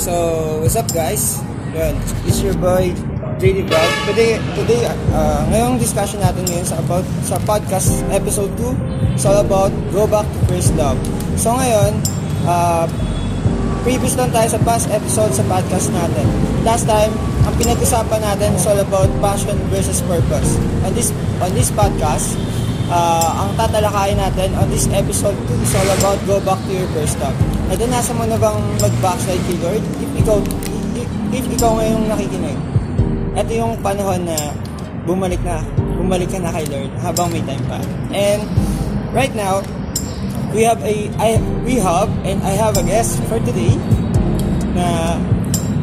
So, what's up guys? Yun, it's your boy, JD Vlog. Today, today uh, ngayong discussion natin ngayon sa about sa podcast episode 2. It's all about go back to first love. So ngayon, uh, previous lang tayo sa past episode sa podcast natin. Last time, ang pinag-usapan natin is all about passion versus purpose. On this on this podcast, uh, ang tatalakayin natin on this episode 2 is all about go back to your first love. Ay, nasa mo na bang mag-backslide kay Lord? If ikaw, if, ikaw ngayong nakikinig, ito yung panahon na bumalik na, bumalik ka na kay Lord habang may time pa. And right now, we have a, I, we have, and I have a guest for today na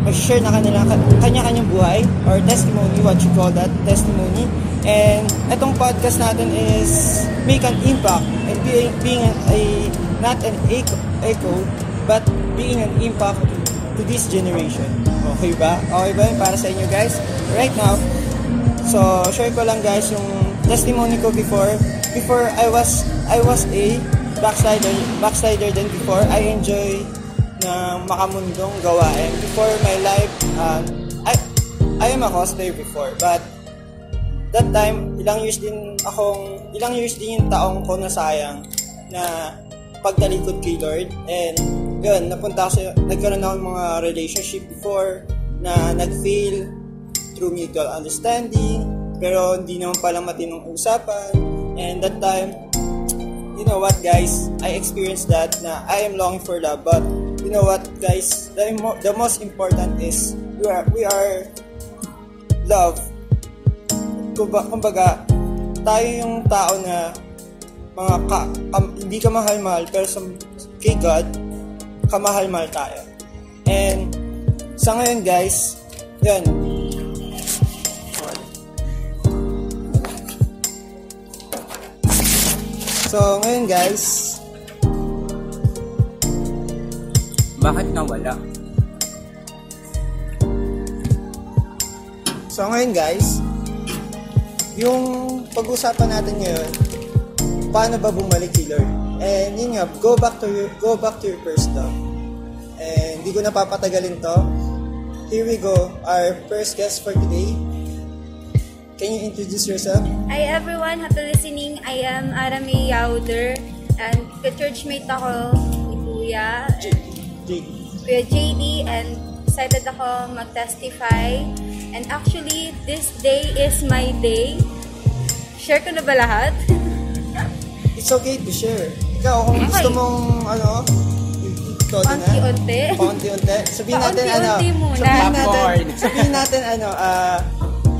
mag-share na kanila kanya-kanyang buhay or testimony, what you call that, testimony. And itong podcast natin is make an impact and being, being a, a not an echo, echo, but being an impact to this generation. Okay ba? Okay ba para sa inyo guys? Right now, so share ko lang guys yung testimony ko before. Before I was I was a backslider, backslider din before. I enjoy na makamundong gawain. Before my life, um, I, I am a cosplayer before, but that time, ilang years din akong, ilang years din yung taong ko nasayang na pagtalikod kay Lord. And yun, napunta ako sa, nagkaroon ako ng mga relationship before na nag-fail through mutual understanding, pero hindi naman pala matinong usapan. And that time, you know what guys, I experienced that na I am longing for love, but you know what guys, the, imo- the most important is we are, we are love. Kumba, kumbaga, tayo yung tao na mga ka, kam- hindi ka mahal-mahal pero sa, kay God, kamahal-mahal tayo. And sa ngayon guys, yun, So, ngayon guys, Bakit nawala? so ngayon guys, yung pag-usapan natin ngayon, paano ba bumalik kay Lord? And yun nga, go back to your, go back to your first love. And hindi ko na papatagalin to. Here we go, our first guest for today. Can you introduce yourself? Hi everyone, happy listening. I am Arame Yauder and ka-churchmate ako ni Kuya, J- J- Kuya JD and excited ako mag-testify. And actually, this day is my day. Share ko na ba lahat? It's okay to share. Ikaw, kung Okay. gusto mong, ano, ikaw din na. Paunti-unti. Paunti-unti. Sabihin natin, ano, muna. sabihin natin, sabihin natin, ano, ah,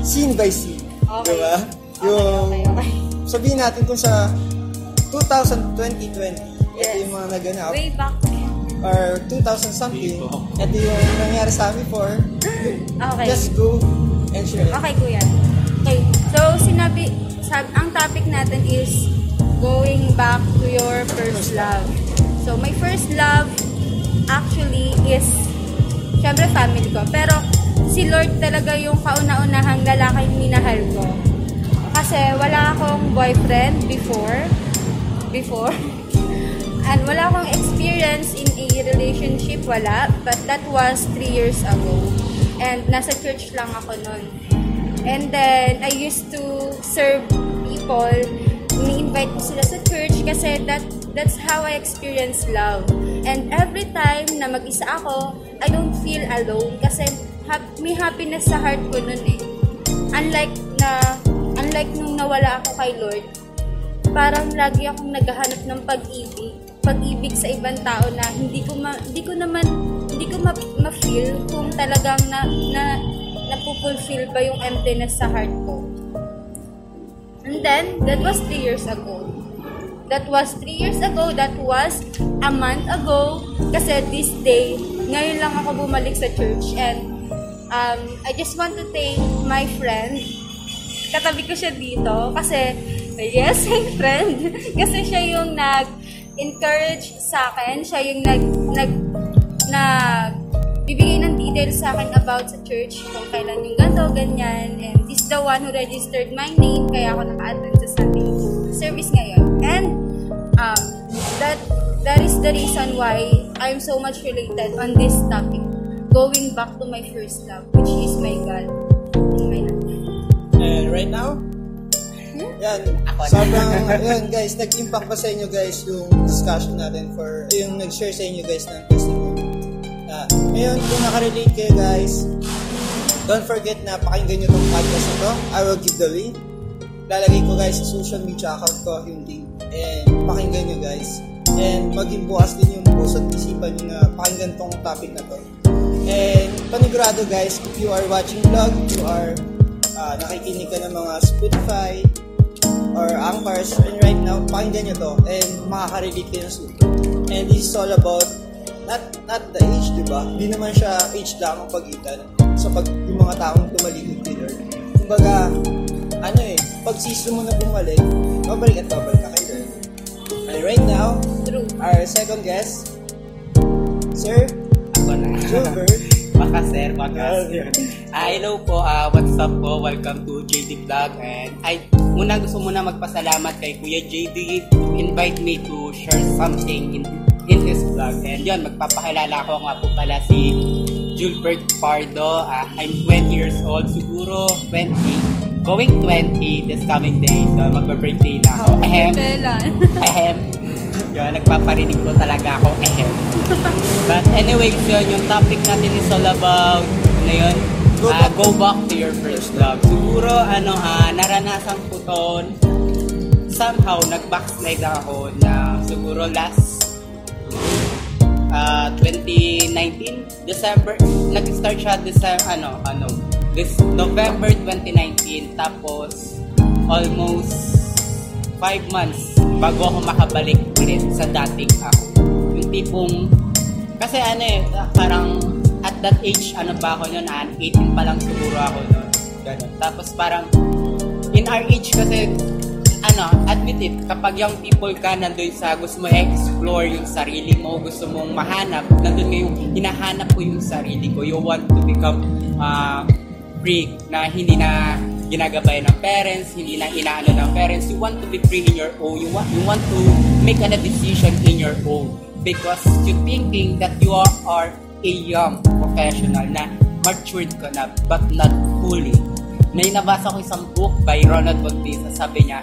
scene by scene. Okay. Diba? Okay, Yung, okay, okay. sabihin natin kung sa 2020, ito Yes. yung mga naganap, Way back. or 2000 something, ito yung nangyari sa amin before, Okay. just go and share. Okay, kuya. Okay. So, sinabi, sab, ang topic natin is going back to your first love. So, my first love actually is syempre family ko. Pero, si Lord talaga yung kauna-unahang lalaki minahal ko. Kasi wala akong boyfriend before. Before. And wala akong experience in a relationship, wala. But that was three years ago. And nasa church lang ako nun. And then, I used to serve people. Ni-invite ko sila sa church kasi that that's how I experience love. And every time na mag-isa ako, I don't feel alone kasi hap- may happiness sa heart ko nun eh. Unlike na, unlike nung nawala ako kay Lord, parang lagi akong naghahanap ng pag-ibig pag-ibig sa ibang tao na hindi ko ma, hindi ko naman hindi ko ma, ma-feel kung talagang na, na napupulfill ba yung emptiness sa heart ko. And then, that was three years ago. That was three years ago. That was a month ago. Kasi this day, ngayon lang ako bumalik sa church. And um, I just want to thank my friend. Katabi ko siya dito. Kasi, yes, my friend. kasi siya yung nag-encourage sa akin. Siya yung nag, nag, nag, bibigay ng details sa akin about sa church, kung kailan yung ganto, ganyan. And he's the one who registered my name, kaya ako naka-attend sa Sunday service ngayon. And um, that that is the reason why I'm so much related on this topic. going back to my first love, which is my God in my life. And right now, yan, sobrang, yan guys, nag-impact ba sa inyo guys yung discussion natin for, yung nag-share sa inyo guys ng testimony. Uh, ngayon, kung nakarelate kayo guys, don't forget na pakinggan nyo tong podcast na to. I will give the link. Lalagay ko guys sa social media account ko yung link. And pakinggan nyo guys. And maging bukas din yung puso at isipan nyo na pakinggan tong topic na to. And panigurado guys, if you are watching vlog, you are uh, nakikinig ka ng mga Spotify or Anchors, and right now, pakinggan nyo to and makaka-relate kayo soon. And this is all about not not the age, di ba? Hindi naman siya age lang ang pagitan sa pag yung mga taong tumalikod kay Lord. Kumbaga, ano eh, pag season mo na bumalik, babalik at babalik ka kay Lord. And right now, True. our second guest, Sir Ako na. Gilbert. Baka sir, baka. Ah, hello po, ah, what's up po? Welcome to JD Vlog and ay muna gusto muna magpasalamat kay Kuya JD to invite me to share something in vlog. And yun, magpapakilala ko nga po pala si Julbert Pardo. Ah, I'm 20 years old, siguro 20. Going 20 this coming day. So, magpa-birthday na ako. Ahem. Kailan? Ahem. Yun, nagpaparinig ko talaga ako. Ahem. But anyways, yun, yung topic natin is all about, ano yun? Go Ah, back go back to your first love. Siguro, ano, ah, naranasan ko to, somehow, nag-backslide ako na siguro last ah 2019 December nag-start siya December ano ano this November 2019 tapos almost 5 months bago ako makabalik ulit sa dating ako. Yung tipong kasi ano eh parang at that age ano ba ako noon ah, 18 pa lang siguro ako noon ganun. Tapos parang in our age kasi ano, admit it, kapag young people ka, nandun sa gusto mo explore yung sarili mo, gusto mong mahanap, nandun ngayon, hinahanap ko yung sarili ko. You want to become uh, free na hindi na ginagabay ng parents, hindi na inaano ng parents. You want to be free in your own. You want, you want to make a decision in your own. Because you thinking that you are, are a young professional na matured ka na, but not fully. May nabasa ko isang book by Ronald Bautista, sabi niya,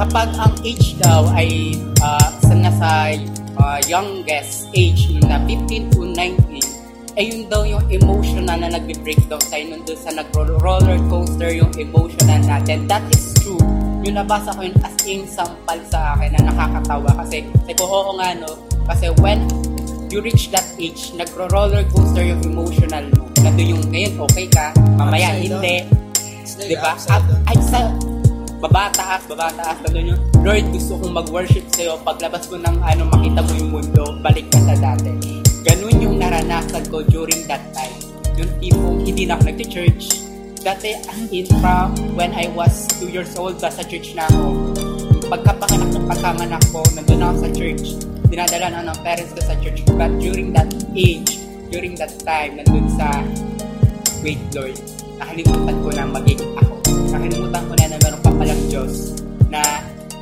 kapag ang age daw ay uh, sa nasa uh, youngest age na 15 to 19 ay yun daw yung emotional na nagbe-breakdown tayo nun doon sa nag-roller coaster yung emotional natin. That is true. Yung nabasa ko yun as in sampal sa akin na nakakatawa kasi sabi ko oo nga no? Kasi when you reach that age nagro-roller coaster yung emotional mo. Nandun yung ngayon okay ka mamaya hindi. Di ba? upside Up, down. ay, sa, baba taas, baba taas, ganun yun. Lord, gusto kong mag-worship sa'yo. Paglabas ko ng ano, makita mo yung mundo, balik ka sa dati. Ganun yung naranasan ko during that time. Yung tipong hindi na ako nag-church. Dati, in from when I was 2 years old, sa church na ako. Pagkapanganak ng pagkamanak ko, nandun ako sa church. Dinadala na ng parents ko sa church. But during that age, during that time, nandun sa wait Lord, nakalimutan ko na maging ako. Nakalimutan ko na na palang Diyos na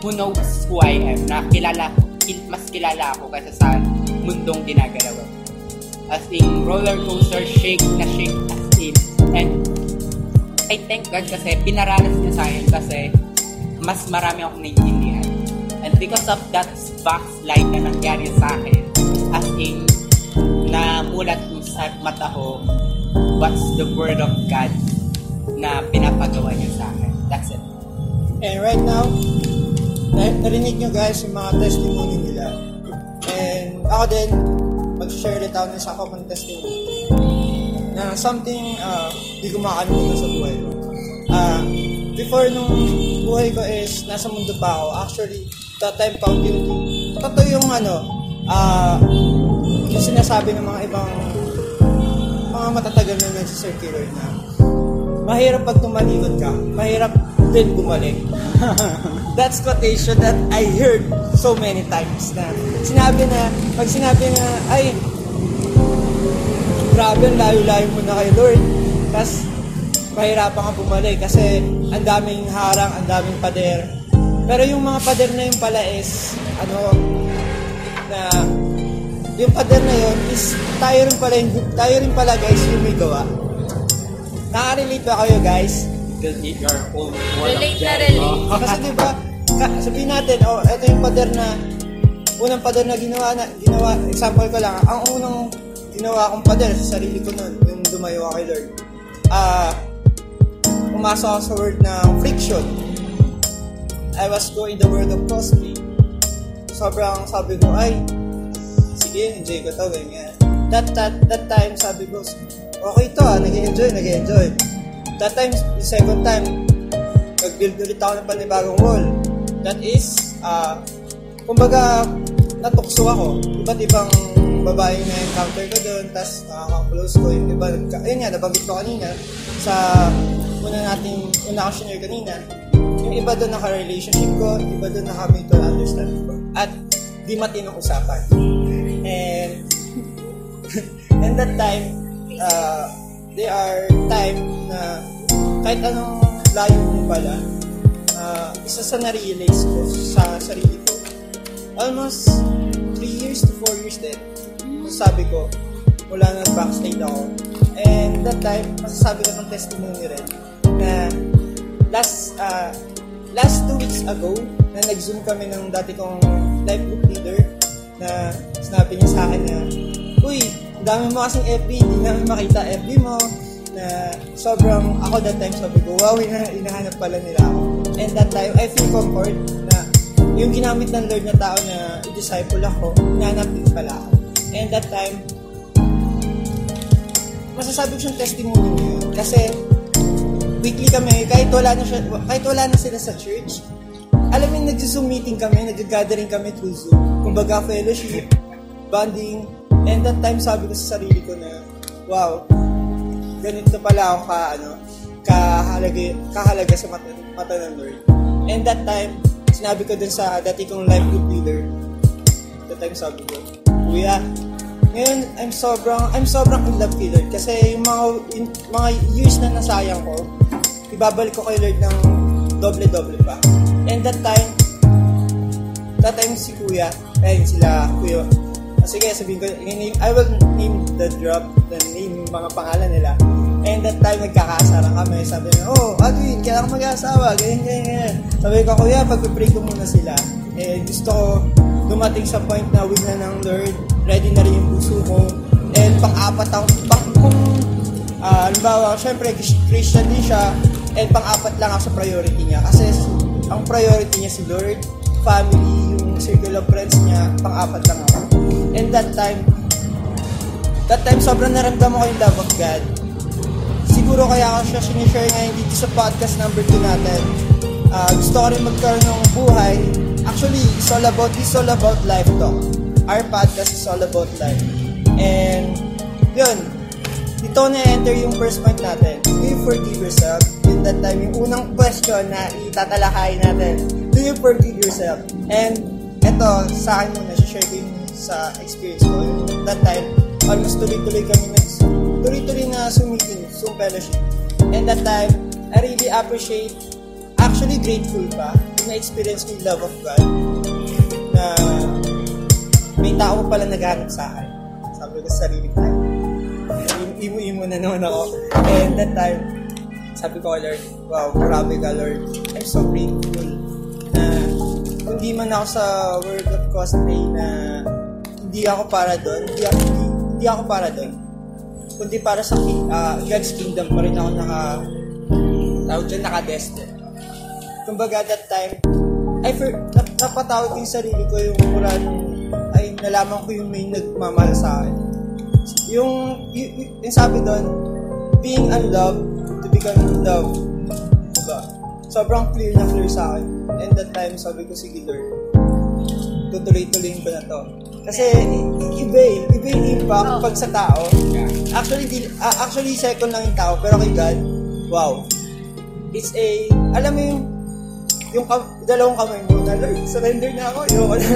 who knows who I am, na kilala, kil- mas kilala ako kaysa sa mundong ginagalawan. As in, roller coaster, shake na shake as in. And I thank God kasi pinaranas niya sa akin kasi mas marami akong naiintindihan. And because of that backslide na nangyari sa akin, as in, na mulat sa mata ko, what's the word of God na pinapagawa niya sa akin. That's it. And right now, na- narinig nyo guys yung mga testimony nila. And ako din, mag-share ulit ako ng pang testimony. Na something uh, di ko makakalimutan sa buhay ko. Ah, before nung buhay ko is nasa mundo pa ako. Actually, that time counting. Totoo yung ano, ah, yung sinasabi ng mga ibang mga matatagal na nagsisircular na mahirap pag tumalikod ka, mahirap din bumalik. That's quotation that I heard so many times na sinabi na, pag sinabi na, ay, grabe, layo-layo mo na kay Lord. Tapos, mahirapan ka bumalik kasi ang daming harang, ang daming pader. Pero yung mga pader na yun pala is, ano, na yung pader na yun is tayo rin pala, yung, tayo rin pala guys yung may gawa. Nakaka-relate ba kayo guys? Because you're old wall of Relate na Jericho. relate. Kasi di ba, sabihin natin, oh, ito yung pader na, unang pader na ginawa na, ginawa, example ko lang, ang unang ginawa kong pader sa sarili ko noon, yung dumayo ako kay Lord. Ah, pumasok ako sa word ng friction. I was going the world of cosplay. Sobrang sabi ko, ay, sige, enjoy ko to, ganyan. That, that, that time, sabi ko, okay to ah, nag-enjoy, nag-enjoy. That time, the second time, nag-build ulit ako ng panibagong wall. That is, ah, kumbaga, natukso ako. Iba't ibang babae na encounter ko doon, tapos nakaka-close ko yung iba. Ayun nga, nabanggit ko kanina, sa una nating, una ko senior kanina, yung iba doon naka-relationship ko, iba doon naka-mutual understanding ko. At di matinong usapan. And, and that time, uh, there are time na kahit anong layo mo pala, uh, isa sa na-realize ko sa sarili ko, almost 3 years to 4 years din, sabi ko, mula na backstage ako. And that time, masasabi ko ng testimony rin, na last, uh, last two weeks ago, na nag-zoom kami ng dati kong life group leader, na sinabi niya sa akin na, Uy, dami mo kasing FB, hindi namin makita FB mo, na sobrang, ako that time sabi ko, wow, ina, inahanap pala nila ako. And that time, I feel comfort na yung ginamit ng Lord na tao na i-disciple ako, hinahanap din pala ako. And that time, masasabi ko siyang testimony niya. Kasi, weekly kami, kahit wala na, siya, kahit wala na sila sa church, alam mo nag-zoom meeting kami, nag-gathering kami through Zoom. Kumbaga, fellowship, bonding, and that time sabi ko sa sarili ko na, wow, ganito pala ako ka, ano, kahalaga, kahalaga sa mata, mata ng Lord. And that time, sinabi ko dun sa dati kong life group leader, that time sabi ko, Kuya, ngayon, I'm sobrang, I'm sobrang in love kay Lord kasi yung mga, yung mga years na nasayang ko, ibabalik ko kay Lord ng doble-doble pa. And that time, that time si Kuya, ayun sila, Kuya, sige, sabihin ko, i-name- I will name the drop, the name, mga pangalan nila. And that time, nagkakasara kami. Sabi niya, oh, Adwin, kailangan mag-asawa, ganyan, ganyan, ganyan. Sabi ko, Kuya, pag-pray ko muna sila. Eh, gusto ko dumating sa point na will na ng Lord, ready na rin yung puso ko. And pang-apat ako, pang, kung, ah, halimbawa, syempre, Christian din siya, and pang-apat lang ako sa priority niya. Kasi ang priority niya si Lord, family, yung circle of friends niya, pang-apat lang ako. And that time, that time sobrang naramdaman ko yung love of God. Siguro kaya ako siya sinishare ngayon dito sa podcast number 2 natin. Ah, gusto ko rin magkaroon ng buhay. Actually, it's all about, it's all about life talk. Our podcast is all about life. And, yun, dito na-enter yung first point natin. Do you forgive yourself? In that time, yung unang question na itatalakay natin. Do you forgive yourself? And, eto, sa akin muna, share ko yung sa experience ko. That time, almost tuloy-tuloy kami na, tuloy-tuloy na sumiting, Zoom fellowship. And that time, I really appreciate, actually grateful pa, na-experience ko yung love of God na may tao pala naghanap sa akin. Sabi ko sa sarili ko, imo-imo na naman ako. And that time, sabi ko Lord, wow, grabe ka Lord. I'm so grateful na hindi man ako sa world of cosplay na hindi ako para doon, hindi ako, hindi, hindi ako para doon. Kundi para sa ah, God's kingdom pa rin ako naka, tawag dyan, naka-destined. Kumbaga that time, I for, nap, napatawag yung sarili ko yung nung, ay nalaman ko yung may nagmamahal sa akin. Yung, y- y- yung sabi doon, being unloved to become loved. Diba? Sobrang clear na clear sa akin. And that time, sabi ko, sige Lord, tutuloy-tuloy ko na to. Kasi, iba eh. Iba yung impact Oh. pag sa tao. Actually, di, ah, actually, second lang yung tao. Pero kay God, wow. It's a, alam mo yung, yung kam- dalawang kamay mo na, Lord, surrender na ako. Ayoko na.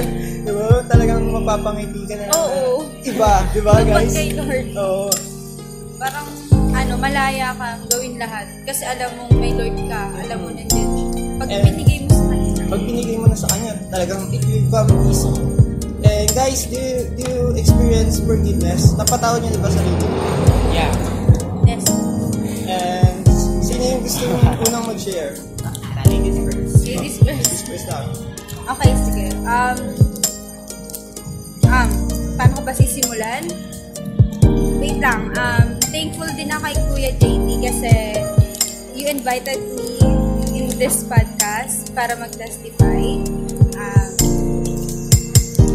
Diba? Talagang mapapangiti ka na. Oo. Iba, di ba guys? kay Lord. Oo. Parang, ano, malaya kang gawin lahat. Kasi alam mong may Lord ka. Alam mo nandiyan siya. Pag Eh. binigay mo. Pag binigay mo na sa kanya, talagang it will come easy. And guys, do you, do you experience forgiveness? Napatawad niyo na ba sarili? Yeah. Yes. And sino yung gusto mong unang mag-share? Ladies first. Ladies first. This first now. Okay, sige. Um, um, paano ko ba sisimulan? Wait lang. Um, thankful din ako kay Kuya JT kasi you invited me this podcast para mag-testify. Um,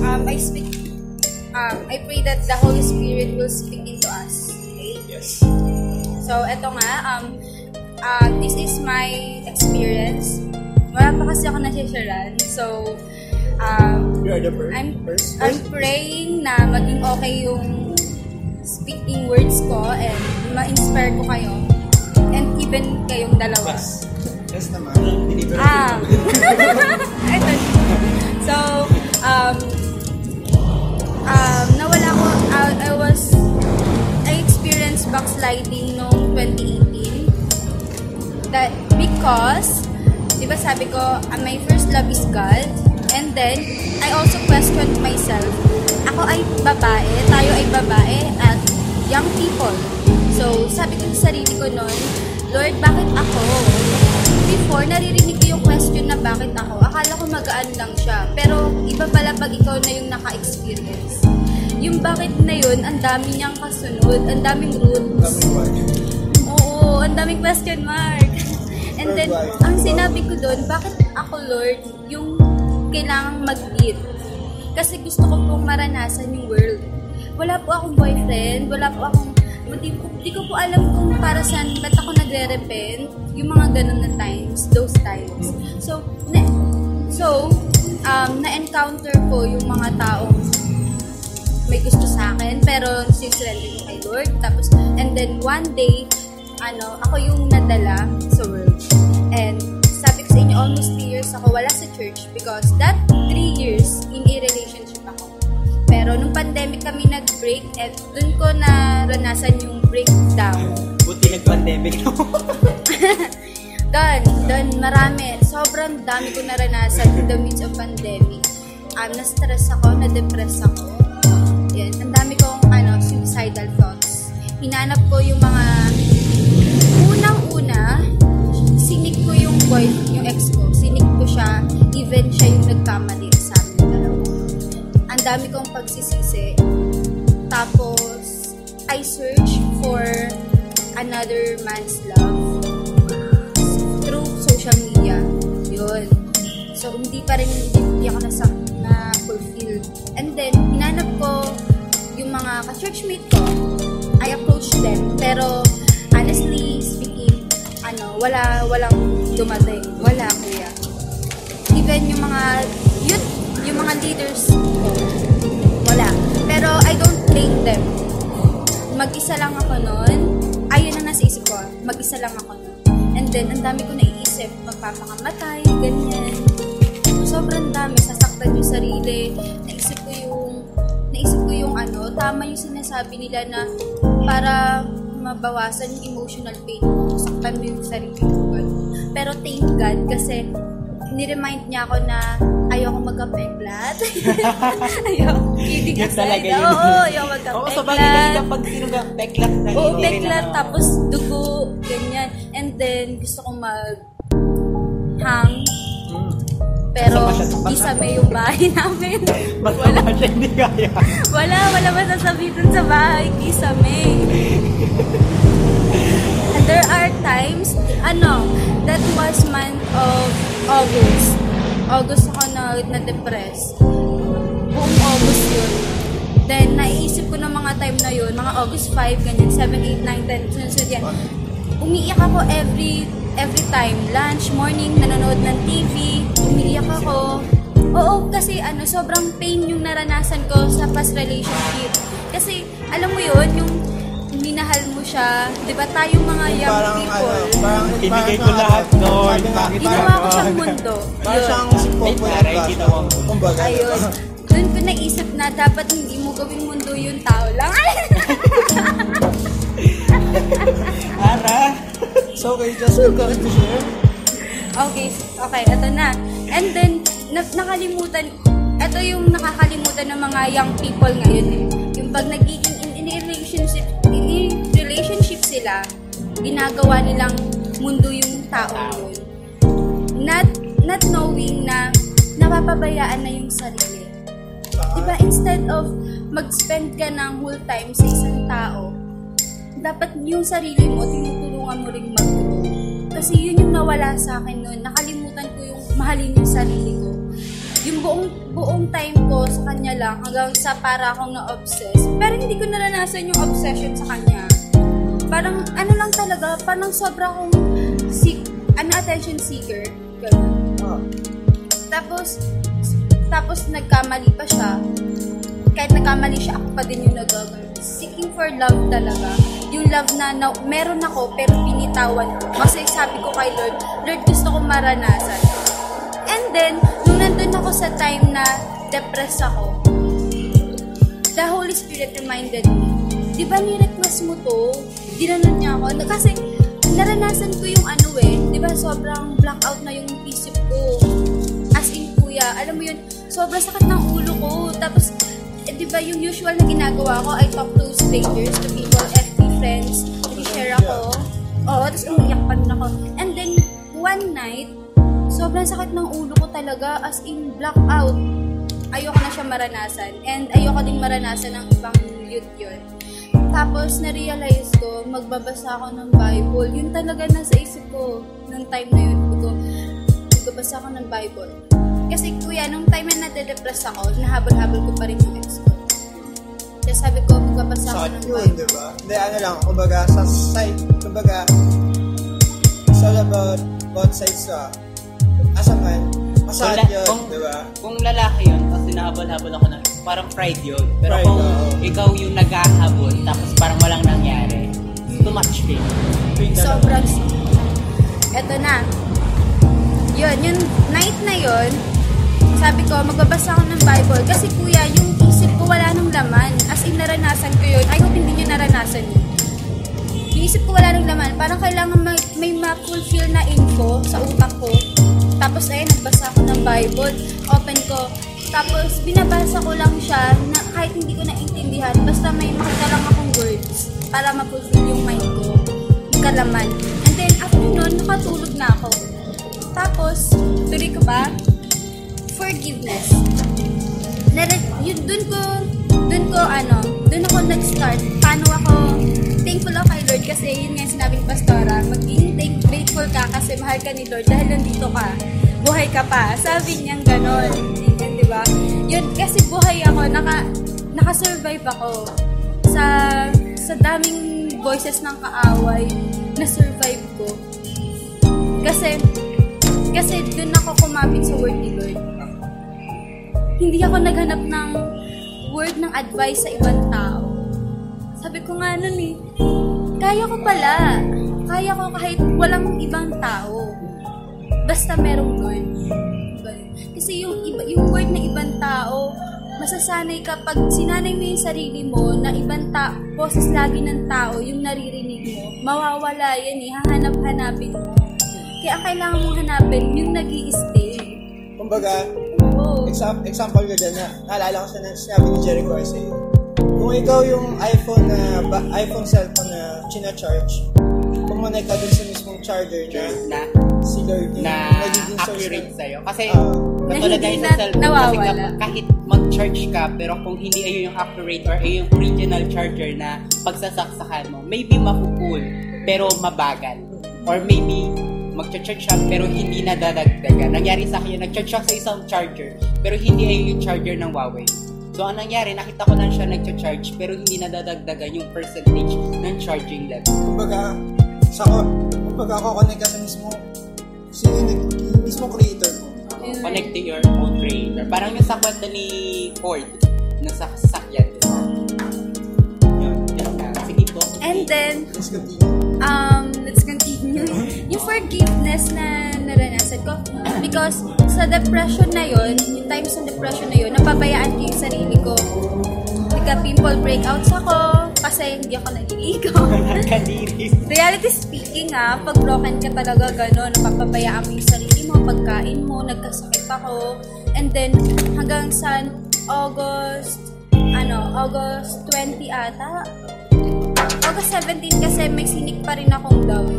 um, I speak, um, I pray that the Holy Spirit will speak into us. Okay? Yes. So, eto nga, um, uh, this is my experience. Wala pa kasi ako nasisharan. So, um, You are the first. I'm, first. I'm praying na maging okay yung speaking words ko and ma-inspire ko kayo. And even kayong dalawa. Yes. Yes naman. Ah. So, um, um, nawala ko, uh, I was, I experienced backsliding noong 2018. That, because, di ba sabi ko, uh, my first love is God. And then, I also questioned myself. Ako ay babae, tayo ay babae, at young people. So, sabi ko sa sarili ko noon, Lord, bakit ako? Before, naririnig ko yung question na bakit ako. Akala ko magaan lang siya. Pero, iba pala pag ikaw na yung naka-experience. Yung bakit na yun, ang dami niyang kasunod, ang daming roots. Oo, ang daming question mark. And then, ang sinabi ko doon, bakit ako, Lord, yung kailangang mag-lead? Kasi gusto ko pong maranasan yung world. Wala po akong boyfriend, wala po akong, hindi, ko- hindi ko po alam kung para saan, ba't ako nagre-repent, yung mga ganun na times, those times. So, na, so, um, na-encounter ko yung mga taong may gusto sa akin, pero sincerely ko kay Lord. Tapos, and then one day, ano, ako yung nadala sa world. And sabi ko sa inyo, almost 3 years ako wala sa church because that 3 years in a relationship ako. Pero nung pandemic kami nag-break, at dun ko naranasan yung breakdown. Buti nag-pandemic na Doon, doon, marami. Sobrang dami ko naranasan in the midst of pandemic. Um, na-stress ako, na-depress ako. Yan, ang dami kong ano, suicidal thoughts. Hinanap ko yung mga unang-una, sinig ko yung boy, yung ex ko. Sinig ko siya, even siya yung nagkamali. Ang dami kong pagsisisi. Tapos, I search for another man's love through social media. Yun. So, hindi pa rin, hindi, hindi ako nasa, na fulfill. And then, hinanap ko yung mga ka-churchmate ko. I approached them. Pero, honestly speaking, ano, wala, walang dumating. Wala, kuya. Even yung mga youth, yung mga leaders ko, wala. Pero, I don't blame them. Mag-isa lang ako noon. Ayun ang nasa isip ko. Mag-isa lang ako noon. And then, ang dami ko naiisip, magpapakamatay, ganyan. Sobrang dami, sasaktan yung sarili. Naisip ko yung, naisip ko yung ano, tama yung sinasabi nila na para mabawasan yung emotional pain mo, saktan mo yung sarili mo. Pero thank God kasi niremind niya ako na ayoko magka-peklat. ayoko, kidding Yun talaga yun. Oo, ayoko Oo, sa bagay kasi magka-peklat. kapag sinugang peklat na Oo, hindi peklat, ako- tapos dugo, ganyan. And then, gusto kong mag hang, Hmm. pero siya sa yung bahay namin. Wala, siya hindi kaya? wala, wala masasabi dun sa bahay, isame. And there are times, ano, that was month of August. August ako na, na-depress. Buong August yun. Then, naiisip ko ng mga time na yun, mga August 5, ganyan, 7, 8, 9, 10, sunod yan. Umiiyak ako every every time. Lunch, morning, nanonood ng TV, umiiyak ako. Oo, kasi ano, sobrang pain yung naranasan ko sa past relationship. Kasi, alam mo yun, yung minahal mo siya, di ba tayong mga young Parang people, ano, parang Ibigay parang ko lahat, Bakit ginawa ko siyang mundo. Parang siyang mo. Kumbaga. Ayun. Doon ko naisip na dapat hindi mo gawing mundo yung tao lang. Ara! So, okay, just going to share. okay, okay, eto na. And then, na- nakalimutan, ito yung nakakalimutan ng mga young people ngayon eh. Yung pag nagiging relationship, in relationship sila, ginagawa nilang mundo yung tao yun. Not, not knowing na napapabayaan na yung sarili. Diba, instead of mag-spend ka ng whole time sa isang tao, dapat yung sarili mo, tinutulungan mo rin mag-grow. Kasi yun yung nawala sa akin noon. Nakalimutan ko yung mahalin yung sarili ko. Yung buong, buong time ko sa kanya lang, hanggang sa para akong na-obsess. Pero hindi ko naranasan yung obsession sa kanya. Parang, ano lang talaga, parang sobra akong seek, ano, attention seeker. Ganun. Tapos, tapos nagkamali pa siya. Kahit nagkamali siya, ako pa din yung nagagano. Seeking for love talaga. Yung love na, na meron ako pero pinitawan ko. Kasi sabi ko kay Lord, Lord gusto ko maranasan. And then, nung nandun ako sa time na depressed ako, the Holy Spirit reminded me, di ba ni-request mo to? Dinanon niya ako. Kasi, naranasan ko yung ano eh, di ba sobrang blackout na yung isip ko. As in, kuya, alam mo yun, sobrang sakit ng ulo ko. Tapos, eh, di ba yung usual na ginagawa ko, I talk to strangers, to people, FB friends, share ako. Oo, tapos umiyak pa rin ako. And then, one night, sobrang sakit ng ulo ko talaga, as in blackout. Ayoko na siya maranasan. And ayoko din maranasan ng ibang youth yun. Tapos, na-realize ko, magbabasa ako ng Bible. Yun talaga nasa isip ko, nung time na yun. Ko, magbabasa ako ng Bible. Kasi kuya, nung time na nade-depress ako, nahabol-habol ko pa rin yung ex ko. Kaya sabi ko, magbabasa ako Sakit ng yun, Bible. di ba? Hindi, ano lang, kumbaga, sa side, kumbaga, it's all about both sides, ah. As a man, masakit Kung la- yun, kung- di ba? Kung lalaki yun, kasi nahabol-habol ako ng parang pride yun. Pero Pride, kung oo. ikaw yung naghahabol, tapos parang walang nangyari, too much pain. Sobrang... Eto na. Yun, yung night na yun, sabi ko, magbabasa ako ng Bible. Kasi kuya, yung isip ko wala nang laman. As in, naranasan ko yun. I hope hindi nyo naranasan yun. Yung isip ko wala nang laman. Parang kailangan may, may ma-fulfill na info sa utak ko. Tapos ayun, nagbasa ako ng Bible. Open ko. Tapos binabasa ko lang siya na kahit hindi ko naintindihan. Basta may makita lang akong words para ma-fulfill yung mind ko. Kalaman. And then after nun, nakatulog na ako. Tapos, tuloy ko ba? Forgiveness. Nare- yun, dun ko, dun ko, ano, dun ako nag-start. Paano ako, thankful ako kay Lord kasi yun nga sinabi ni Pastora, maging grateful ka kasi mahal ka ni Lord dahil nandito ka. Buhay ka pa. Sabi niyang ganon. Yan, di ba? Yun, kasi buhay ako, naka, naka-survive ako sa sa daming voices ng kaaway na survive ko. Kasi, kasi dun ako kumapit sa word ni Lord. Hindi ako naghanap ng word ng advice sa ibang tao. Sabi ko nga nun eh, kaya ko pala. Kaya ko kahit walang ibang tao. Basta merong. Diba? Kasi yung, iba, yung word ng ibang tao, masasanay ka pag sinanay mo yung sarili mo na ibang ta boses lagi ng tao yung naririnig mo, mawawala yan eh, hahanap-hanapin mo. Kaya ang kailangan mong hanapin yung nag stay Kumbaga, Oo. exam- example ko dyan na, naalala ko sa na- sinabi ni Jericho kasi, kung ikaw yung iPhone na, ba, iPhone cellphone na china-charge, pumunay ka dun sa mismong charger na Na, si Lord yung na nagiging source accurate sa'yo. Kasi. Na katulad na sa cellphone, kasi nawawala. kapag- kahit mag-charge ka, pero kung hindi ayun yung accurate or ayun yung original charger na pagsasaksakan mo, maybe mapupull, pero mabagal. Or maybe, magcha-charge siya, pero hindi na dadagdagan. Nangyari sa akin, yun, nag-charge siya sa isang charger, pero hindi ayun yung charger ng Huawei. So, anong nangyari, nakita ko lang siya nag-charge, pero hindi na dadagdagan yung percentage ng charging level. Kumbaga, sa ko, kumbaga ako connect ka sa mismo, si yung mismo creator mo. Yun. Connect to your own creator. Parang yung sa kwento ni Ford, na sa sasakyan. Yun, yun na. Sige po. And then, Let's continue. um, let's continue. yung forgiveness na naranasan ko. Because sa depression na yon, yung times ng depression na yon, napabayaan ko yung sarili ko. Nagka-pimple breakouts ako kasi hindi ako naliligo. Reality speaking ah, pag broken ka talaga gano'n, napapabayaan mo yung sarili mo, pagkain mo, nagkasakit ako. And then, hanggang sa August, ano, August 20 ata. August 17 kasi may sinik pa rin akong love.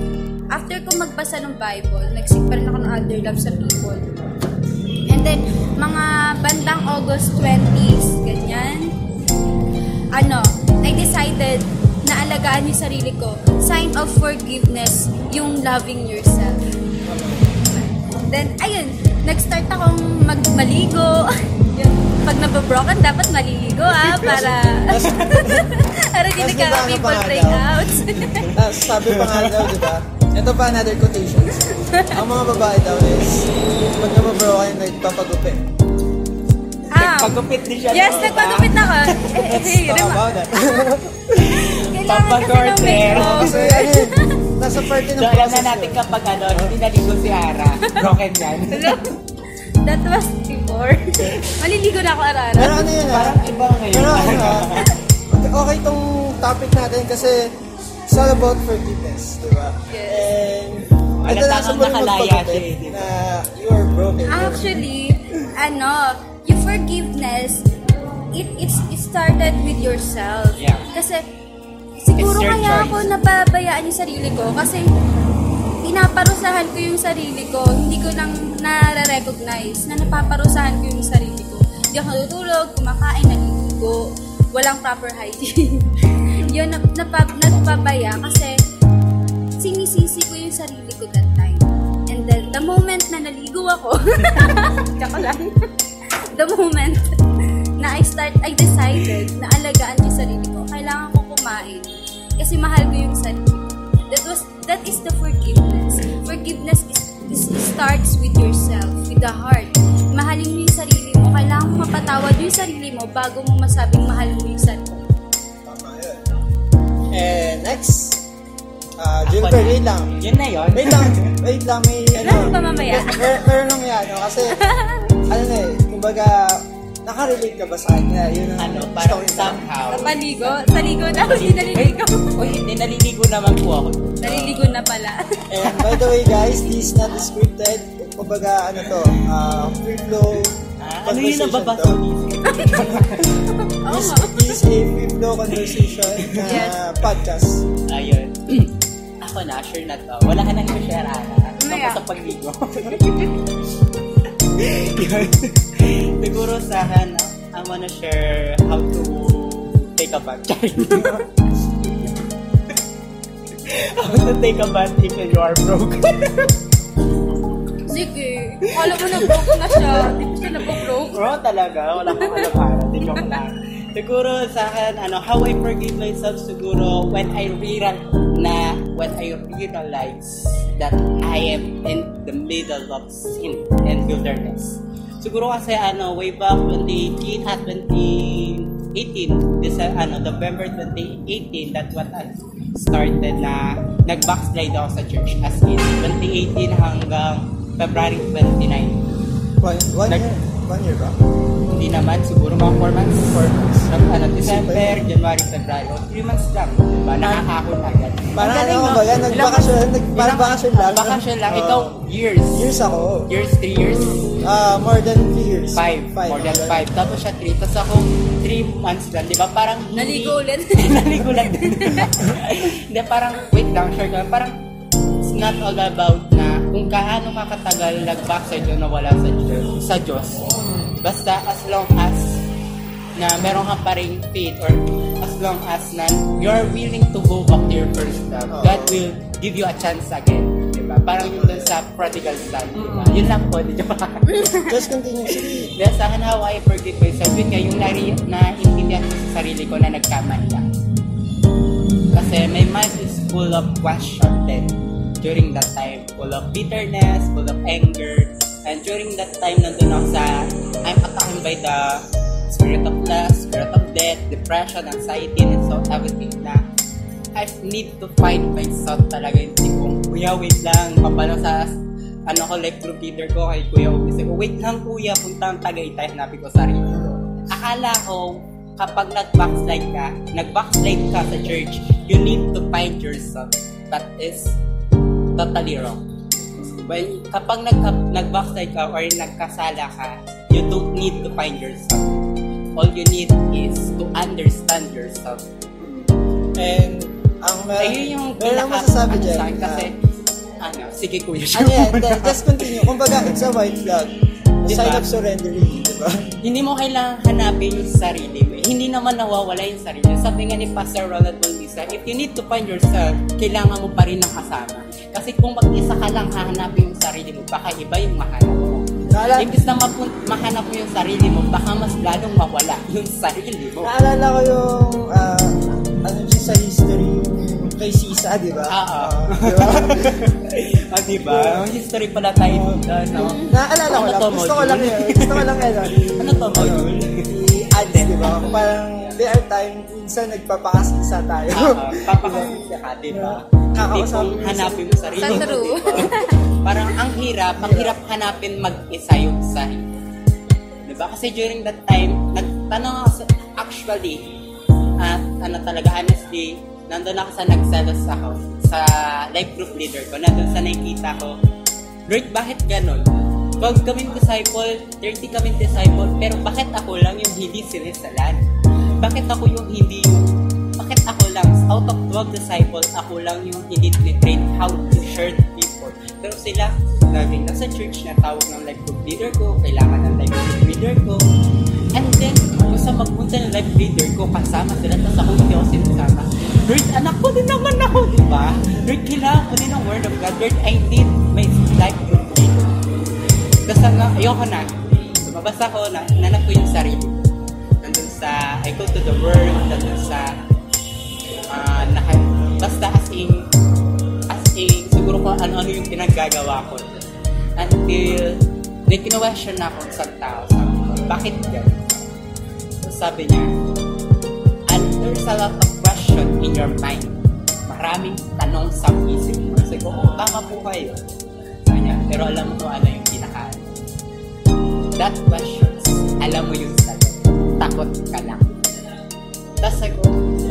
After ko magbasa ng Bible, nagsik pa rin ako ng other love sa people. And then, mga bandang August 20s, ganyan, ano, I decided na alagaan yung sarili ko. Sign of forgiveness, yung loving yourself. Then, ayun, nag-start akong magmaligo. Pag nababroken, dapat maliligo ah, para... para di Tapos nagkaka people pa nga breakouts. Sabi pa nga daw, di ba? Ito pa another quotations. Ang mga babae daw is, pag nababroken, nagpapagupit. ah, Pagupit din siya. yes, nagpagupit ako. Eh, Let's hey, talk Rema, about that. kailangan kasi ng yun, nasa part din So, ng alam na natin kapag ano, hindi naligo si Ara. Broken yan. That was before. Maliligo na ako Pero araw-araw. ano yun ah, Parang iba ngayon. Pero ano ah, okay tong topic natin kasi it's all about forgiveness, di ba? Yes. And Wala ito na sa tayong muli nakalaya siya eh, di ba? na you are broken. Actually, ano, yung forgiveness, it, it's, it started with yourself. Yeah. Kasi, siguro It's your kaya choice. ako napabayaan yung sarili ko kasi pinaparusahan ko yung sarili ko. Hindi ko lang nare-recognize na napaparusahan ko yung sarili ko. Hindi ako natutulog, kumakain, naliligo, walang proper hygiene. yun, nap, napa, nagpabaya kasi sinisisi ko yung sarili ko that time. And then, the moment na naligo ako, tsaka lang, the moment na I start, I decided na alagaan yung sarili ko. Kailangan ko kumain. Kasi mahal ko yung sarili ko. That was, that is the forgiveness. Forgiveness is, is starts with yourself, with the heart. Mahalin mo yung sarili mo. Kailangan mo mapatawad yung sarili mo bago mo masabing mahal mo yung sarili mo. And next, uh, Gilbert, na. wait lang. Yun na yun. Wait lang, wait lang, may ano. Ano ba mamaya? Mer- Meron lang yan, no? kasi, ano na eh, kumbaga, nakarelate ka ba sa kanya? Yun ang Ano, parang story na. somehow. Sa paligo? Sa ligo na? Hindi naliligo. Uy, hindi naliligo naman po ako. Naliligo na pala. And by the way guys, this is not scripted. Kumbaga, ano to, uh, free flow Ah, ano yun nababasa to. mo? This, is a flow conversation na Yes. podcast. Ayun. Ako na, sure na to. Wala ka nang i-share, Ara. Mamaya. Tapos sa pagligo. Yun. Siguro sa akin, I wanna share how to take a bath. how to take a bath if you are broke. Sige. Kala mo na-broke na siya. Hindi ko siya na-broke. Bro, talaga. Wala kang alam para. Di joke lang. Siguro sa akin, ano, how I forgive myself siguro when I realize na, when I realize that I am in the middle of sin and wilderness. Siguro kasi ano, way back 2018 at 2018, this, ano, November 2018, that what I started na nag-backslide ako sa church as in 2018 hanggang February 29. One, one Nag- year. One year ba? Hindi naman, siguro mga 4 months. 4 months. From ano, December, January, February, o 3 months lang. Diba? Nakakahon agad. Parang ano no? ba yan? Nagbakasyon, nag- parang bakasyon lang. Bakasyon lang. Oo. Ikaw, years. Years ako. Years, 3 years. Ah, more than 3 years. 5. More than 5. Tapos siya 3. Tapos ako 3 months lang. Di ba? Parang Naligo ulit. Naligo lang din. Hindi, parang, wait lang, short lang. Parang, it's not all about na kung kaano ka katagal nag-backside o nawala sa Diyos. Sa Diyos. Basta as long as na meron ka pa rin faith or as long as na you're willing to go back to your first love, Oo. God will give you a chance again. Diba? Parang yung dun sa prodigal son. Diba? Yun lang po. Di ba? Just continue. Dahil sa akin, how I forgive myself, yun nga, yung nari, naintindihan ko sa sarili ko na nagkamali ako. Kasi my mind is full of question then during that time. Full of bitterness, full of anger. And during that time, nandun ako sa, I'm attacked by the spirit of lust, spirit of death, depression, anxiety, and so everything na I need to find myself talaga yung tipong, kuya, wait lang, papalo sa ano ko, life group leader ko kay Kuya Obis. Ko, wait lang kuya, punta ang Tagaytay, hanapin ko sarili ko. Akala ko, kapag nag-backslide ka, nag-backslide ka sa church, you need to find yourself. That is totally wrong. when, kapag nag, nag-backslide ka or nagkasala ka, you don't need to find yourself. All you need is to understand yourself. And, ang meron, Ayun yung meron pinaka, masasabi ano dyan. sa akin, kasi, ah, ano, sige kuya. ano yan, de- just continue. Kumbaga, it's a white flag. Diba? sign of surrendering, di ba? hindi mo kailangan hanapin yung sarili mo. Hindi naman nawawala yung sarili mo. Sabi nga ni Pastor Ronald Bautista, if you need to find yourself, kailangan mo pa rin ng kasama. Kasi kung mag-isa ka lang hahanapin yung sarili mo, baka iba yung mahanap mo. Naala- Imbis na mapun- mahanap mo yung sarili mo, baka mas lalong mawala yung sarili mo. Naalala ko yung, ah, ano siya sa history, yung kay Sisa, di ba? Oo. Ah, di ba? ah, diba? History pala tayo dito, no? Naalala ko Ano lang, to, gusto ko lang yun. Gusto ko lang yun. Ano to, module? I-add, di ba? Parang, there are time, minsan nagpapakasisa tayo. Ah, papakasya ka, diba? Hindi Kakausapin hanapin mo sarili Sa mo, true. diba? Parang ang hirap, ang hirap hanapin mag-isa yung sarili. Diba? Kasi during that time, nagtanong ako sa, actually, at ano talaga, honestly, nandun ako sa nagselos ako sa life group leader ko. Nandun sa nakikita ko, Lord, bakit ganon? Pag kaming disciple, 30 kaming disciple, pero bakit ako lang yung hindi sinisalan? Bakit ako yung hindi yung bakit ako lang, out of 12 disciples, ako lang yung hindi train how to share people. Pero sila, laging nasa church na tawag ng life group leader ko, kailangan ng life group leader ko. Sa magpunta ng life leader ko, kasama sila, tapos ako hindi ako sinasama. Lord, anak ko din naman ako, di ba? Lord, kailangan ko din ng word of God. Lord, I need my life group. Tapos nga, ayoko na. Lumabas ako, na, nanap ko yung sarili. ko. Nandun sa, I go to the world, nandun sa, ah, naka, basta as in, as in, siguro kung ano-ano yung pinaggagawa ko. Until, may kinwestiyon na ako sa tao. Sabi ko, bakit yan? Sabi niya, and there's a lot of question in your mind. Maraming tanong sa isip mo. Sabi ko, oh, tama po kayo. Sabi niya, pero alam mo ano yung pinaka that questions, alam mo yung sagot. Takot ka lang. Tapos sabi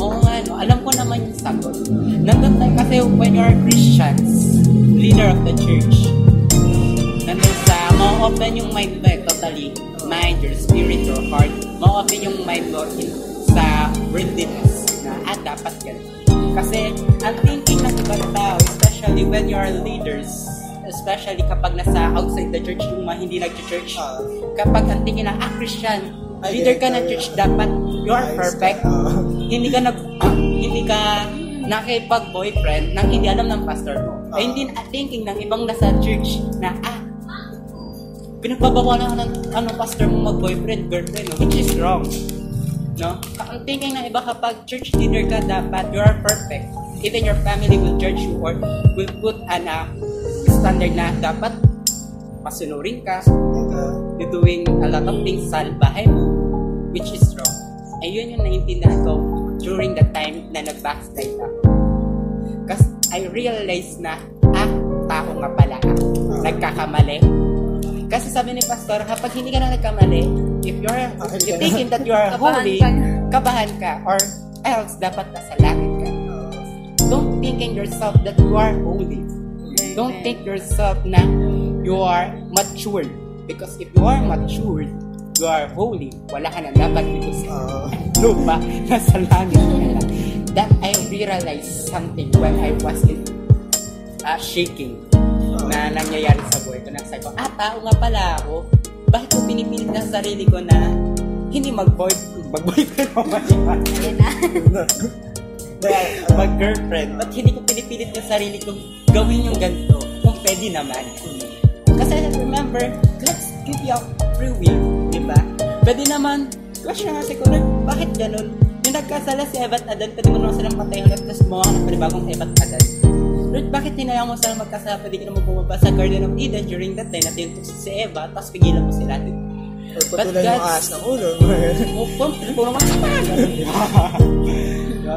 oo nga no, alam ko naman yung sagot. Nandun tayo kasi when you're Christians, leader of the church, nandun sa, ma-open yung mind mo eh, totally. Mind, your spirit, your heart. Ma-open yung mind mo in, sa worldliness na, ah, dapat ganun. Kasi, ang thinking ng ibang tao, especially when you are leaders, especially kapag nasa outside the church, yung mga hindi nag-church, Ah. kapag ang tingin na, ah, Christian, leader ka ganito ng church, dapat you are perfect. Ah. hindi ka nag, ah, hindi ka nakipag-boyfriend nang hindi alam ng pastor mo. Ay, hindi na- thinking ng ibang nasa church na, ah, pinagbabawalan ka ng ano, pastor mo mag-boyfriend, girlfriend, no? which is wrong. No? Ang thinking ng iba kapag church leader ka, dapat you are perfect. Even your family will judge you or will put an uh, standard na dapat pasunurin ka, you're doing a lot of things sa bahay mo, which is wrong. Eh, yun yung naiintindihan ko during the time na nag-backslide ako. Kasi I realized na, ah, tao nga pala ako. Nagkakamali. Kasi sabi ni Pastor, kapag hindi ka na nagkamali, if you're, if na. thinking that you are Kabahan holy, kabahan ka, or else dapat nasa langit ka. Don't thinking yourself that you are holy. Don't think yourself na you are matured. Because if you are matured, you are holy. Wala ka na dapat dito sa Ah. lupa. Nasa langit ka na. That I realized something when I was in uh, shaking na nangyayari sa buhay ko. Nagsabi ko, ah, tao nga pala ako. Bakit ko pinipilit na sarili ko na hindi mag-boy, mag-boyfriend o mag Yan mag-girlfriend, ba't hindi ko pinipilit yung sarili ko gawin yung ganito kung pwede naman? Kasi remember, God's give you free will, di ba? Pwede naman, question nga si Kunan, bakit ganun? Yung nagkasala si Eva at Adan, pwede mo naman silang patay ulit, tapos mo ng panibagong Eva at Adan. Lord, bakit hinayang mo silang magkasala? Pwede ka naman bumaba sa Garden of Eden during that time na tinutok si Eva, tapos pigilan mo sila. or patulan yung ahas ng ulo. Puro mga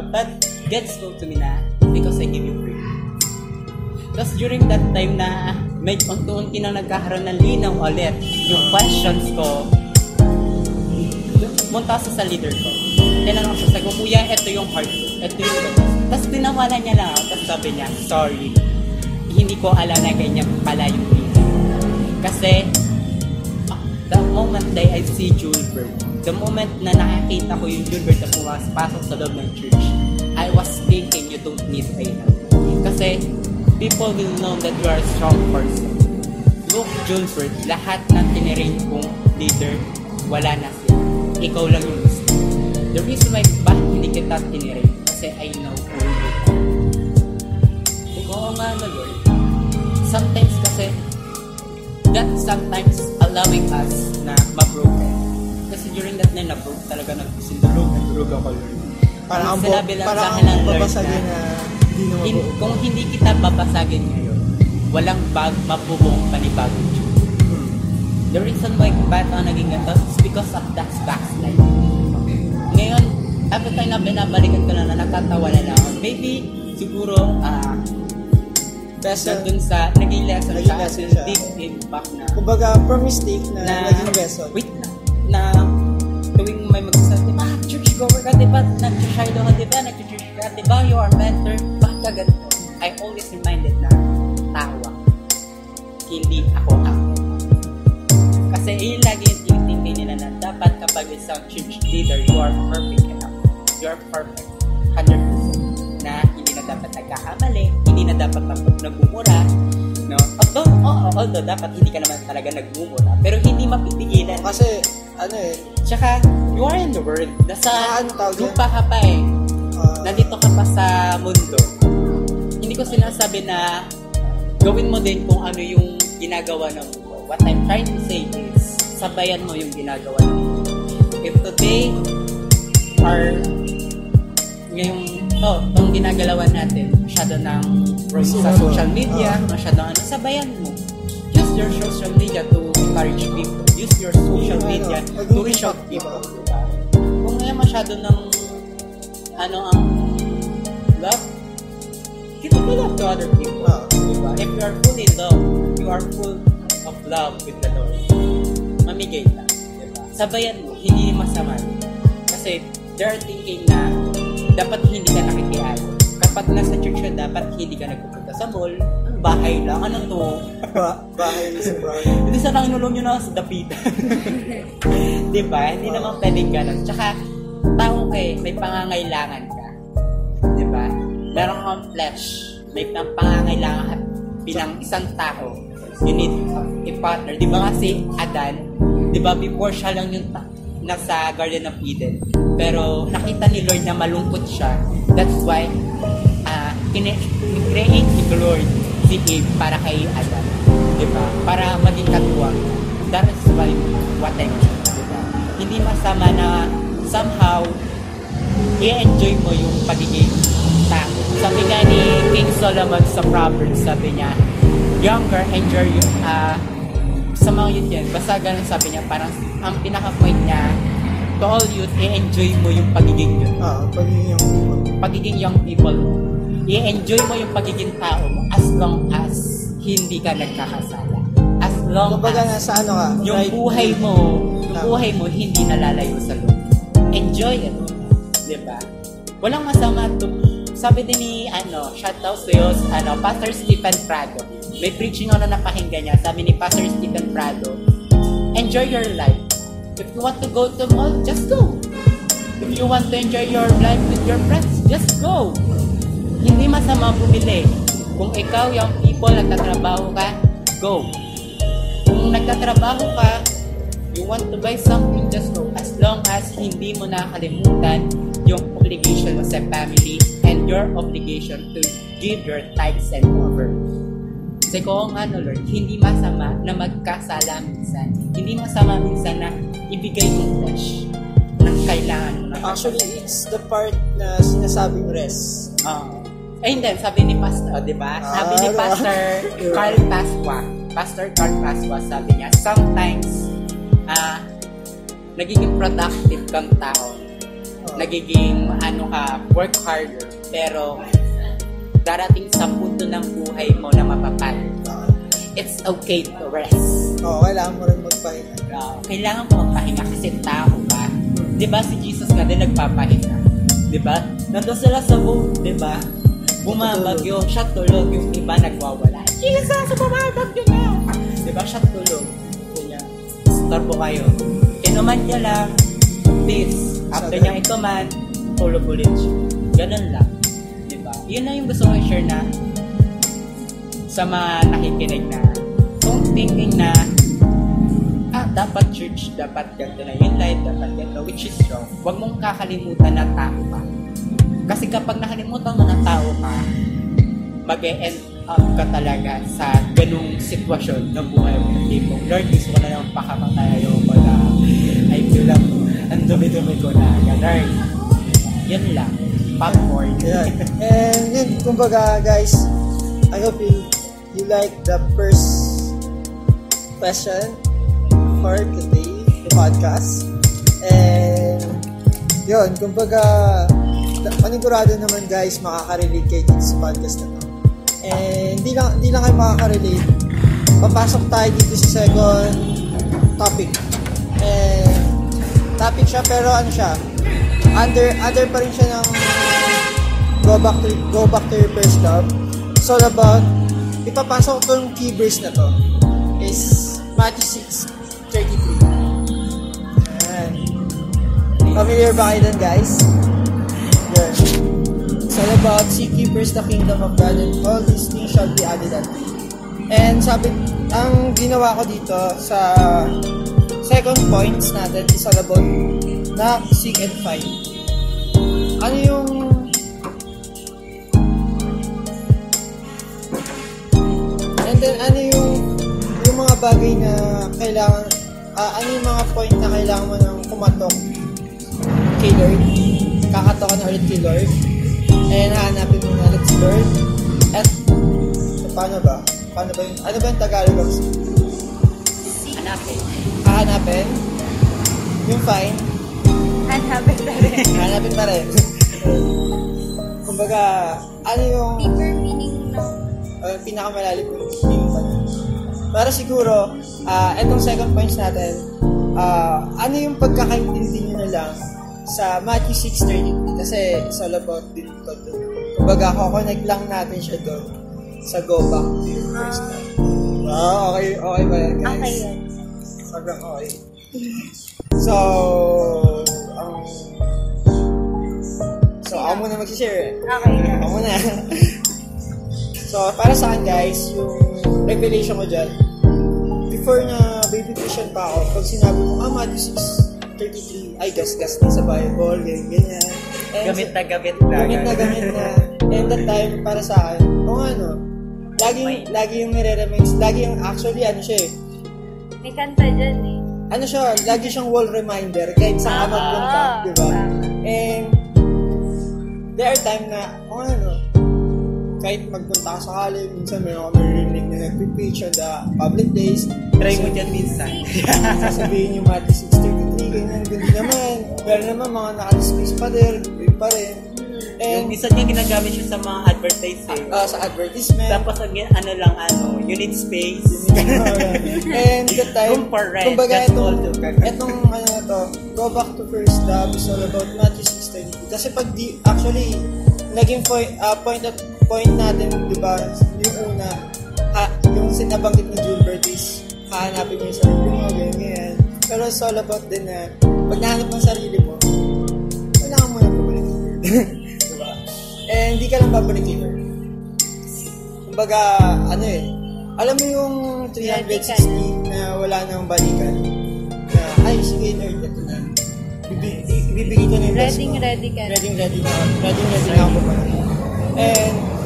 But God spoke to me na because I give you free. Tapos during that time na may unti-unti na nagkakaroon ng linaw ulit yung questions ko, munta sa sa leader ko. Tinanong ko sa ko, Kuya, ito yung heart ko. Ito yung Tapos tinawanan niya lang. Tapos sabi niya, sorry. hindi ko alam na ganyan pala yung feeling. Kasi, the moment that I see Julbert, the moment na nakakita ko yung Julbert na pumapasok sa loob ng church, I was thinking you don't need help. Kasi, people will know that you are a strong person. Look, Julbert, lahat ng tinirin kong leader, wala na sila. Ikaw lang yung gusto. The reason why bakit hindi kita tinirin, kasi I know nga na, Lord. Sometimes kasi, that sometimes allowing us na ma-broken. Kasi during that time, na-broke talaga nagsindulog, nagdurog ako, Lord. Parang ang, Sinabi lang sa akin ng Lord na hindi na In, kung hindi kita babasagin ngayon, walang bag mabubuong panibagong Diyos. The reason why bakit ako naging ganito is because of that backslide. Ngayon, every time na binabalikan ko na na natatawa na lang ako. Maybe, siguro, ah, Vessel, nandun sa, naging lesson Naging sa lesson atin, siya. deep impact na, kumbaga, from mistake na, na, naging vessel. wait na, na, tuwing may magsasabi, ah, church goer ka, diba? Nag-shadow ka, diba? Nag-church ka, diba? You are mentor. Bakit ka ganito? I always reminded na, tawa. Hindi ako ako. Kasi yun lagi yung tinitingin nila na dapat kapag isang church leader, you are perfect enough. You are perfect. 100%. Na hindi na dapat nagkakamali, hindi na dapat nag- nagmumura, no? Although, oo, although dapat hindi ka naman talaga nagmumura, pero hindi mapipigilan. Kasi, ano eh, Tsaka, you are in the world. Nasa Sa ano tawag lupa ka pa eh. ah, Nandito ka pa sa mundo. Hindi ko sinasabi na gawin mo din kung ano yung ginagawa ng mundo. What I'm trying to say is, sabayan mo yung ginagawa ng mundo. If today, or ngayong, oh, itong ginagalawan natin, masyado ng sa social media, Ah. masyado ano, sabayan mo. Use your social media to encourage people. Use your social Ano, media maging to reach out people. diba? Kung ngayon masyado ng ano ang love, give the love to other people. Ah. Diba? If you are full in love, you are full of love with the Lord. Mamigay ka. Diba? Sabayan mo, hindi masama. Kasi they're thinking na dapat hindi ka nakikiayo. Kapag nasa church ka, dapat hindi ka nagpupunta sa mall. Ang bahay lang. Ano to? ba- bahay sa bahay. Hindi sa nang inulong nyo na sa dapitan. Di ba? Hindi naman pwedeng ganun. Tsaka, tao ka eh, may pangangailangan ka. Di ba? Meron kang flesh. May pang- pangangailangan ka bilang isang tao. You need a partner. Di ba kasi Adan, di ba before siya lang yung ta- nasa Garden of Eden. Pero nakita ni Lord na malungkot siya. That's why uh, create ni Lord si Eve para kay Adam. Di ba? Para maging katuwang. That is why what I mean. Di ba? Hindi masama na somehow i-enjoy mo yung pagiging tao. Sabi nga ni King Solomon sa Proverbs, sabi niya, younger, enjoy yung, ah, sa mga youth yan, basta ganun sabi niya, parang ang pinaka-point niya, to all youth, i-enjoy mo yung pagiging youth Ah, pagiging yung people. pagiging young people mo. I-enjoy mo yung pagiging tao mo as long as hindi ka nagkakasala. As long Kumbaga, as nasa ano ka? yung right buhay mo, yung Tama. buhay mo hindi nalalayo sa loob. Enjoy it. 'Di ba? Walang masama to. Sabi din ni ano, shoutout sa iyo, ano, Pastor Stephen Prado. May preaching ako na napakinggan niya. Sabi ni Pastor Stephen Prado, enjoy your life. If you want to go to mall, just go. If you want to enjoy your life with your friends, just go. Hindi masama bumili. Kung ikaw, yung people, nagtatrabaho ka, go. Kung nagtatrabaho ka, you want to buy something, just go. As long as hindi mo nakalimutan yung obligation mo sa family and your obligation to give your tithes and offer. Kasi kung ano, Lord, hindi masama na magkasala minsan. Hindi masama minsan na ibigay yung flesh ng kailangan mo. na- Actually, it's the part na sinasabing rest. Oo. Eh, hindi. Sabi ni Pastor, oh, di ba? Sabi ni Ah, Pastor. Carl Pasqua, Pastor Carl Pasqua, sabi niya, sometimes, ah, nagiging productive kang tao. Oh. Nagiging, ano ka, work harder. Pero, darating sa punto ng buhay mo na mapapagod. Ah, It's okay to rest. Oo, kailangan mo rin magpahinga. Uh, kailangan mo magpahinga kasi tao ka. Di ba si Jesus nga din nagpapahinga? Di ba? Nandun sila sa boat, di ba? bumabagyo, siya tulog, yung iba nagwawala. Jesus, bumabagyo na! Diba, siya tulog. Kanya, starbo kayo. Inuman niya lang, peace. After niya ituman, tulog ulit siya. Ganun lang. Diba? Yun na yung gusto ko i-share na sa mga nakikinig na kung thinking na ah, dapat church, dapat ganito na yung life, dapat ganito, which is wrong. Huwag mong kakalimutan na tao ka. Kasi kapag nakalimutan mo na tao ka, mag-e-end up ka talaga sa ganung sitwasyon ng buhay mo. Tipong, Lord, gusto ko na lang pakamatay ko na. I feel like, ang dumi-dumi ko na. Ganun. Yun lang. Popcorn. Yeah. And yun, kumbaga guys, I hope you you like the first question for today, the podcast. And yun, kumbaga, panigurado naman guys, makaka-relate kayo dito sa podcast na to. And hindi lang, hindi lang kayo makaka-relate. Papasok tayo dito sa second topic. And topic siya, pero ano siya, under under pa rin siya ng go back to go back to your first love. It's all about ipapasok ko yung key verse na to is Matthew 6:33. Ayan. Familiar ba kayo dun, guys? Yes. It's all about seek ye first the kingdom of God and all these things shall be added unto you. And sabi, ang ginawa ko dito sa second points natin is all about na seek and find. Ano yung then ano yung yung mga bagay na kailangan ah, ano yung mga point na kailangan mo nang kumatok kay Lord. Kakatokan na ulit kay Lord. And hanapin mo na ulit si Lord. At paano ba? Paano ba yung, ano ba yung Tagalog of Hanapin. hahanapin? Yung find, Hanapin na rin. Hanapin pa rin. Kumbaga, ano yung Deeper uh, pinakamalalim yung niya. Pero siguro, ah etong second points natin, ah ano yung pagkakaintindi nyo na lang sa Matthew 6.33 kasi it's all about din to doon. Kumbaga, kukonect lang natin siya doon sa go back to your first love. Wow, okay, okay ba yan guys? Okay yun. Sobrang okay. So, ang So, ako muna mag-share eh. Okay. Ako muna. so, para sa akin guys, yung revelation ko dyan, before na baby Christian pa ako, pag sinabi mo, ah, Matthew 6, 33, ay, gas-gas na sa Bible, ganyan, ganyan. And Gamit na gamit na. gamit na gamit na. And that time, para sa akin, kung ano, lagi, lagi yung nire-remind, lagi yung actually, ano siya eh, May kanta dyan eh. ano siya, lagi siyang wall reminder kahit saan ka magpunta, Ah, di ba? And there are time na, kung ano, kahit magpunta ka sa kali, minsan meron kami rinig na nag-preach on the public days. Try mo dyan minsan. Sasabihin yung Matthew 6.33, ganyan, ganyan naman. Pero naman, mga naka-dismiss pa din, pa rin. Yung And, isa niya ginagamit siya sa mga advertising. ah, sa advertisement, Tapos ang ano lang ano, you need space. And that time, for rent, kumbaga that's itong, the- itong ano na to, go back to first love is all about Matthew 6.32. Kasi pag di, actually, naging point, ah, point at point natin, di ba, yung una, ha, yung sinabanggit ni Gilbert is, hahanapin mo yung sarili mo, ganyan, ganyan. Pero it's all about din na, pag nahanap mo ang sarili mo, kailangan mo na bumalik. di ba? Eh, hindi ka lang babalik kay Lord. Kumbaga, ano eh, alam mo yung 360 na wala nang balikan. Na, ay, sige Lord, ito na. Bibi- Ibibigay ko na yung best Ready, ko. ready ka. Ready, ready na. Ready, ready ako pa. And,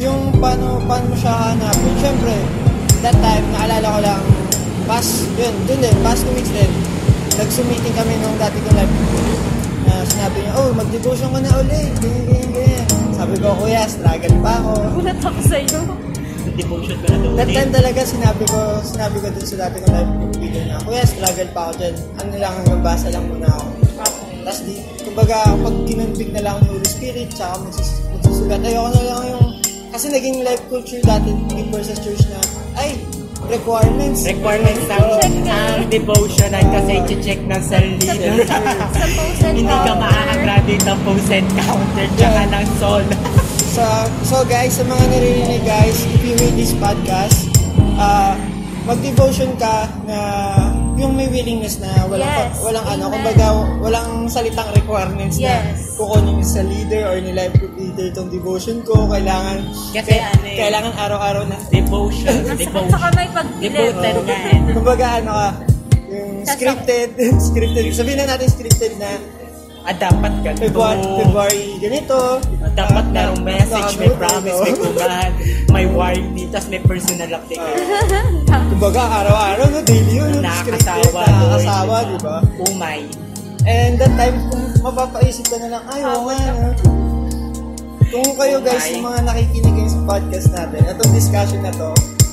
yung paano, paano mo siya hanapin, syempre, that time, naalala ko lang, past, yun, dun din, past two weeks din, nag-meeting kami nung dati kong live na sinabi niya, oh, mag-devotion ka na ulit, ganyan, ganyan, ganyan. Sabi ko, kuya, struggle pa ako. Gulat ako sa'yo. Devotion ko na. That time talaga sinabi ko, sinabi ko dun sa dati kong live video na, kuya, struggle pa ako dyan. Ano lang, hanggang basa lang muna ako. Tapos di, kumbaga, pag kinonvict na lang ng Holy Spirit, tsaka magsus magsusulat, ayoko na lang yung, kasi naging life culture dati before sa church na, ay, requirements. Requirements ng Check na. ang devotion at kasi i-check ng cell leader. Sa post and Hindi ka makakagraduate ng post and counter tsaka ng sol. So, So, guys, sa mga naririnig guys, if you hear this podcast, uh, mag-devotion ka na yung may willingness na walang Yes. walang ano, Amen. kumbaga walang salitang requirements na Yes. kukunin sa leader or ni life group leader itong devotion ko, kailangan Kasi kaya- ano eh. kailangan araw-araw na Devotion. Devotion. saka may pagbilib. Devoted nga eh. kumbaga ano ka yung scripted scripted sabihin na natin scripted na Ah, dapat ganito. February, February ganito Ah, Dapat Ah, merong message, may promise, may command, may warning, tapos may personal update. kumbaga araw-araw no daily yun scripted, Nakakasawa. nakakasawa di ba Oh my. and that time kung mapapaisip ka na lang ay oo nga no? Kung kayo guys yung mga nakikinig sa podcast natin itong discussion na to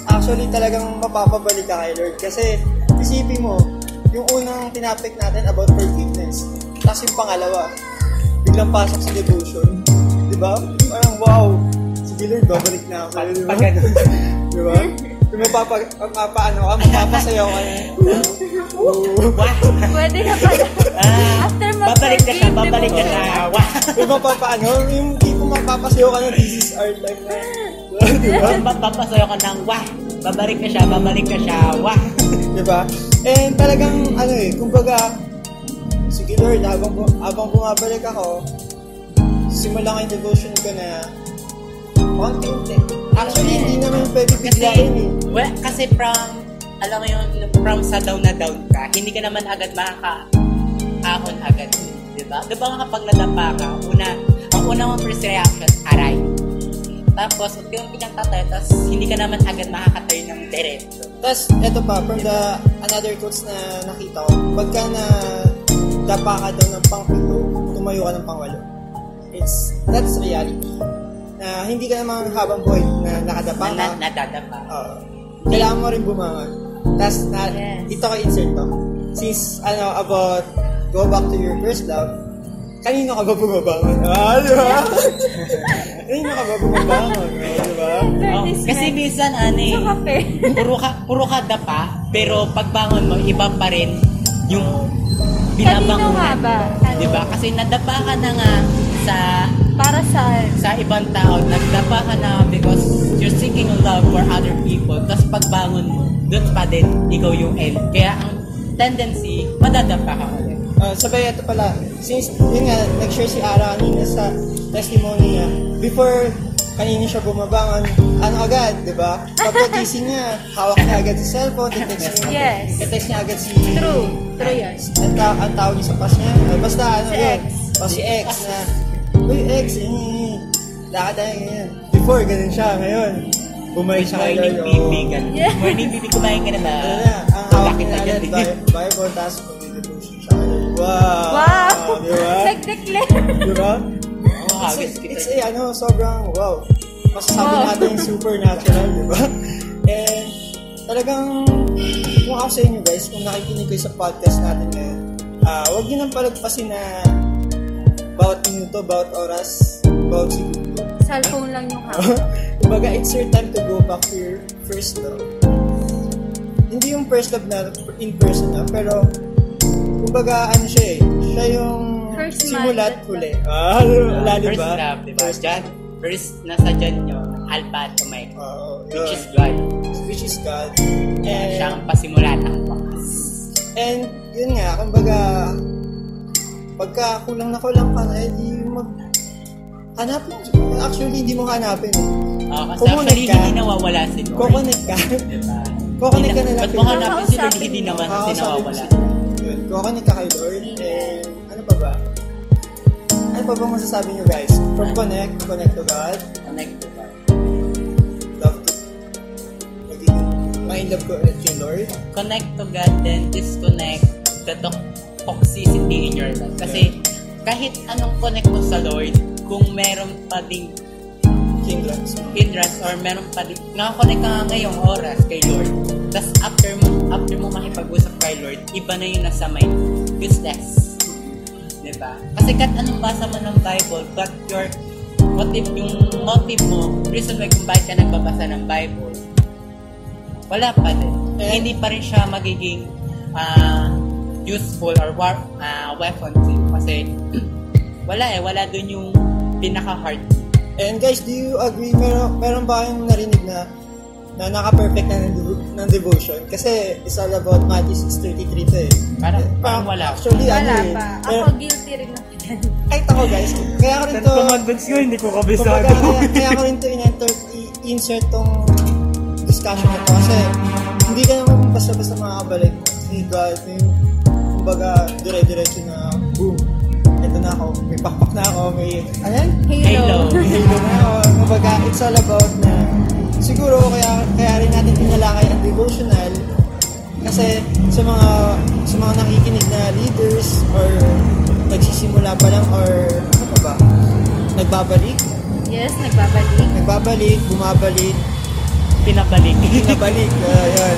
actually talagang mapapabalik ka kay Lord kasi isipin mo yung unang tinapik natin about forgiveness tapos yung pangalawa biglang pasok sa devotion di ba? parang wow sige Lord babalik na ako sa'yo di ba? Pag ganun. di ba? Kung mapapa, mapapaano ka, mapapasayaw ka na. Pwede na pala. Ah, After babalik ka siya, mag-forgive, babalik na. Wah. Yung mapapaano, yung tipo mapapasayaw ka na, this is our life na. Di ba? Papasayo ka ng wah. Babalik ka siya, babalik ka siya. Wah. Di ba? And talagang, ano eh, kumbaga, sige Lord, habang, habang bumabalik ako, simula ko yung devotion ko na konti-unti. Actually, hindi naman pwede Kasi, biglain eh. well, kasi from, alam mo yun, from sa down na down ka, hindi ka naman agad makaka-ahon agad. Diba? Diba nga kapag nadapa ka, una, ang una mong first reaction, aray. Tapos, unti-unti kang tatay, tapos hindi ka naman agad makakatayo ng diretso. Tapos, eto pa, from the another quotes na nakita ko, pagka na dapa ka daw ng pangpito, tumayo ka ng pangwalo. It's, that's reality. Na hindi ka naman habang buhay na nakadapa Na, ka. na, nadadapa. Oo. kailangan mo rin bumangon. Tapos, na, Yes. dito ko insert to. Since, ano, about go back to your first love, kanino ka ba bumabangon? Ah, di ba? kanino ka ba bumabangon? Di ba? Oh, kasi minsan, ano eh, puro ka, puro ka dapa, pero pagbangon mo, iba pa rin yung binabangunan. Kanino nga ba? Ano? Diba? Kasi nadapa ka na nga sa Para sa... sa ibang tao, nagdapa ka na because you're seeking love for other people. Tapos pagbangon mo, doon pa din, ikaw yung end. Kaya ang tendency, madadapa ka ulit. Ah, sabay ito pala, since yun nga, nag-share si Ara kanina sa testimony niya, before kanina siya bumabangon, ano agad, di ba? Pagkagising niya, hawak niya agad sa cellphone, text niya, Yes. text niya agad si... True. True yan. Ang, ta- ang tawag niya sa pass niya, ah, basta ano Si yun, X. o si X na, Uy, X, eh, lakad tayo ngayon. Before, ganun siya, ngayon. Good siya kay morning, Lord, baby. Ganun. Morning, baby. Kumain ka na ba? Ano na, ang hawak niya agad agad? Bi- Bible, tapos. Wow! Wow! Di ba? Nag-declare. Di ba? Oh, It's, it's kita. a, ano, sobrang wow. Masasabi Wow. natin supernatural, di ba? And talagang, kung ako sa inyo guys, kung nakikinig kayo sa podcast natin ngayon, ah huwag niyo nang palagpasin na bawat minuto, bawat oras, bawat segundo. Cellphone lang yung hawak. Kumbaga, it's your time to go back to your first love. Hindi yung first love na in person na, pero kumbaga, ano siya eh, siya yung First simula at minded huli. Ah, lalo First ba? love, diba? First Dyan, first, nasa dyan nyo, Alpha at Omega. Oo, Which yun. is God. which is God. Siya And, ang pasimula ng wakas. and yun nga, kumbaga, pagka kulang na kulang ka na, eh, di mag, hanapin. Actually, hindi mo hanapin. Oh, kasi Kumonect actually, ka. hindi nawawala si Lord. Kukonek ka. Diba? Kukonek ka na lang. Ba't mo hanapin si Lord, hindi naman kasi nawawala. Kukonek ka kay Lord. And, ano pa ba? Ano pa ba masasabi nyo guys? From connect, connect to God, Connect to God. love to, magiging, may love ko ulit kay Lord. Connect to God, then disconnect the to- toxicity in your life. Kasi kahit anong connect mo sa Lord, kung meron pa ding Hindrance. hindrance or meron pa ding nakakonect ka nga ngayong oras kay Lord. Tapos after mo, after mo makipag-usap kay Lord, iba na yung nasa mind. Useless. Diba? Kasi kahit anong basa mo ng Bible, but your motive, yung motive mo, reason why kung bakit ka nagbabasa ng Bible, wala pa din. Eh? Hindi pa rin siya magiging ah, useful or war, ah, weapon to you. Kasi wala eh, wala dun yung pinaka-heart And guys, do you agree? Meron, meron ba kayong narinig na na naka-perfect na ng, ng devotion? Kasi it's all about Matthew 6.33 to eh. Parang- Eh, parang wala. Actually, Wala ano eh. pa. Pero, Ako guilty rin ako yan. kahit ako guys, kaya ko rin Ten to, commandments ko, hindi ko kabisado. kaya, kaya ko rin to in-enter, insert tong discussion na to. Kasi, hindi ka naman basta-basta makakabalik. Si God, yung, kumbaga, dire-diretso na, boom. Ito na ako, may pakpak na ako, may, ano yan? Halo. Halo na ako. Kumbaga, it's all about na, siguro kaya, kaya rin natin tinalakay ang devotional kasi sa mga sa mga nakikinig na leaders or nagsisimula pa lang or ano pa ba? Nagbabalik, Yes, nagbabalik. nagbabalik, bumabalik, Pinabalik. pinabalik. Uh, yan.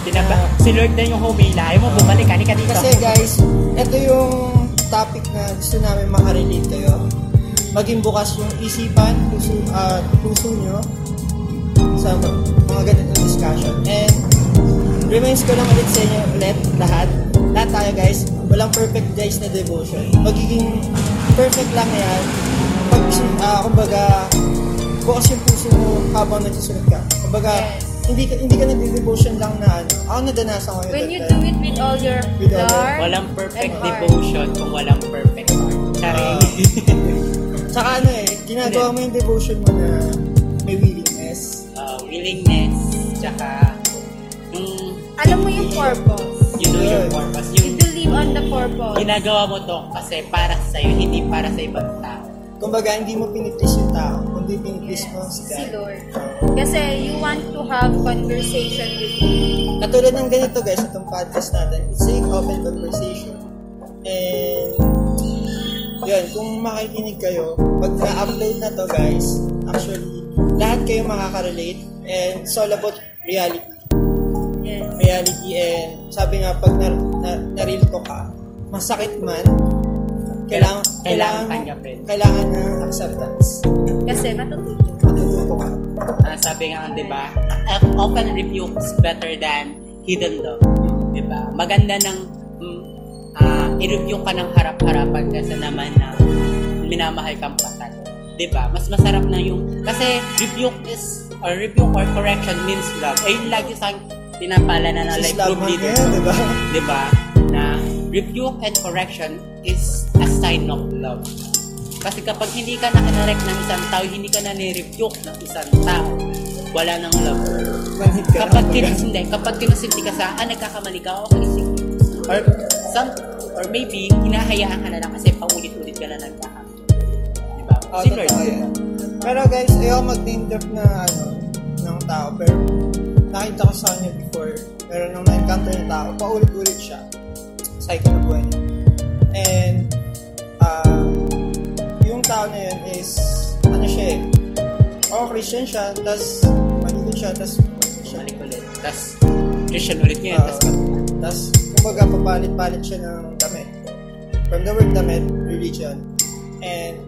Pinaba si Lord na yung humila. Ayaw mo bumalik, kani ka dito. Kasi guys, ito yung topic na gusto namin makarelate kayo. Maging bukas yung isipan, puso, at puso nyo sa mga ganitong discussion. And reminds ko lang ulit sa inyo ulit, lahat. Lahat tayo guys, walang perfect guys na devotion. Magiging perfect lang yan pag, ah, kumbaga, bukas yung puso mo habang nagsusunod ka. Kumbaga, Yes. hindi ka hindi ka nagde-devotion lang na ano. Ako nadanasan ko yun. When you do it with all your With all your- heart, Walang perfect devotion kung walang perfect heart. Charing. Tsaka ano eh, ginagawa mo yung devotion mo na. Uh, willingness, tsaka yung alam mo yung purpose. you know your purpose. You Yung believe on the purpose. ginagawa mo to kasi para sa'yo, hindi para sa ibang tao. Kumbaga, hindi mo piniplease yung tao, kundi piniplease mo si si God. Lord. Kasi you want to have conversation with Him. Katulad ng ganito guys, itong podcast natin, it's a open conversation. And, yun, kung makikinig kayo, pag na-upload na to guys, actually, lahat kayo makaka-relate and it's all about reality. Yes. Reality and sabi nga, pag na, na, na-real to ka, masakit man, kailangan, Kailangan tanggapin. kailangan ng acceptance. Kasi matututo. Matututo ka. Ah, sabi nga, di ba, open rebuke is better than hidden love. Di ba? Maganda ng mm, ah, i-review ka ng harap-harapan kasi naman na minamahal kang patay. Di ba? Mas masarap na yung, kasi rebuke is, or rebuke or correction means love. Ayun lagi sa pinapala na ng life group leader. di ba? Di ba? Na rebuke and correction is a sign of love. Kasi kapag hindi ka nakanarek ng isang tao, hindi ka na ni-rebuke ng isang tao, wala nang love. Kapag hindi, kapag kinusinti ka sa, ah, nagkakamali ka, okay, sige. Or, some, or maybe, hinahayaan ka na lang kasi paulit-ulit ka na nagkakamali. Oh, si Lord. totoo yan. Pero guys, ayoko mag-name na ano, ng tao. Pero nakita ko sa kanya before. Pero nung na-encounter ng tao, paulit-ulit siya. Cycle na buhay niya. And, ah, yung tao na yun is, ano siya eh, oh, Christian siya, tas maligid siya, tas siya. Balik ulit. Tapos, Christian ulit ngayon. Ah, Tapos, tas, kumbaga, papalit-palit siya ng damit. From the word damit, religion. And,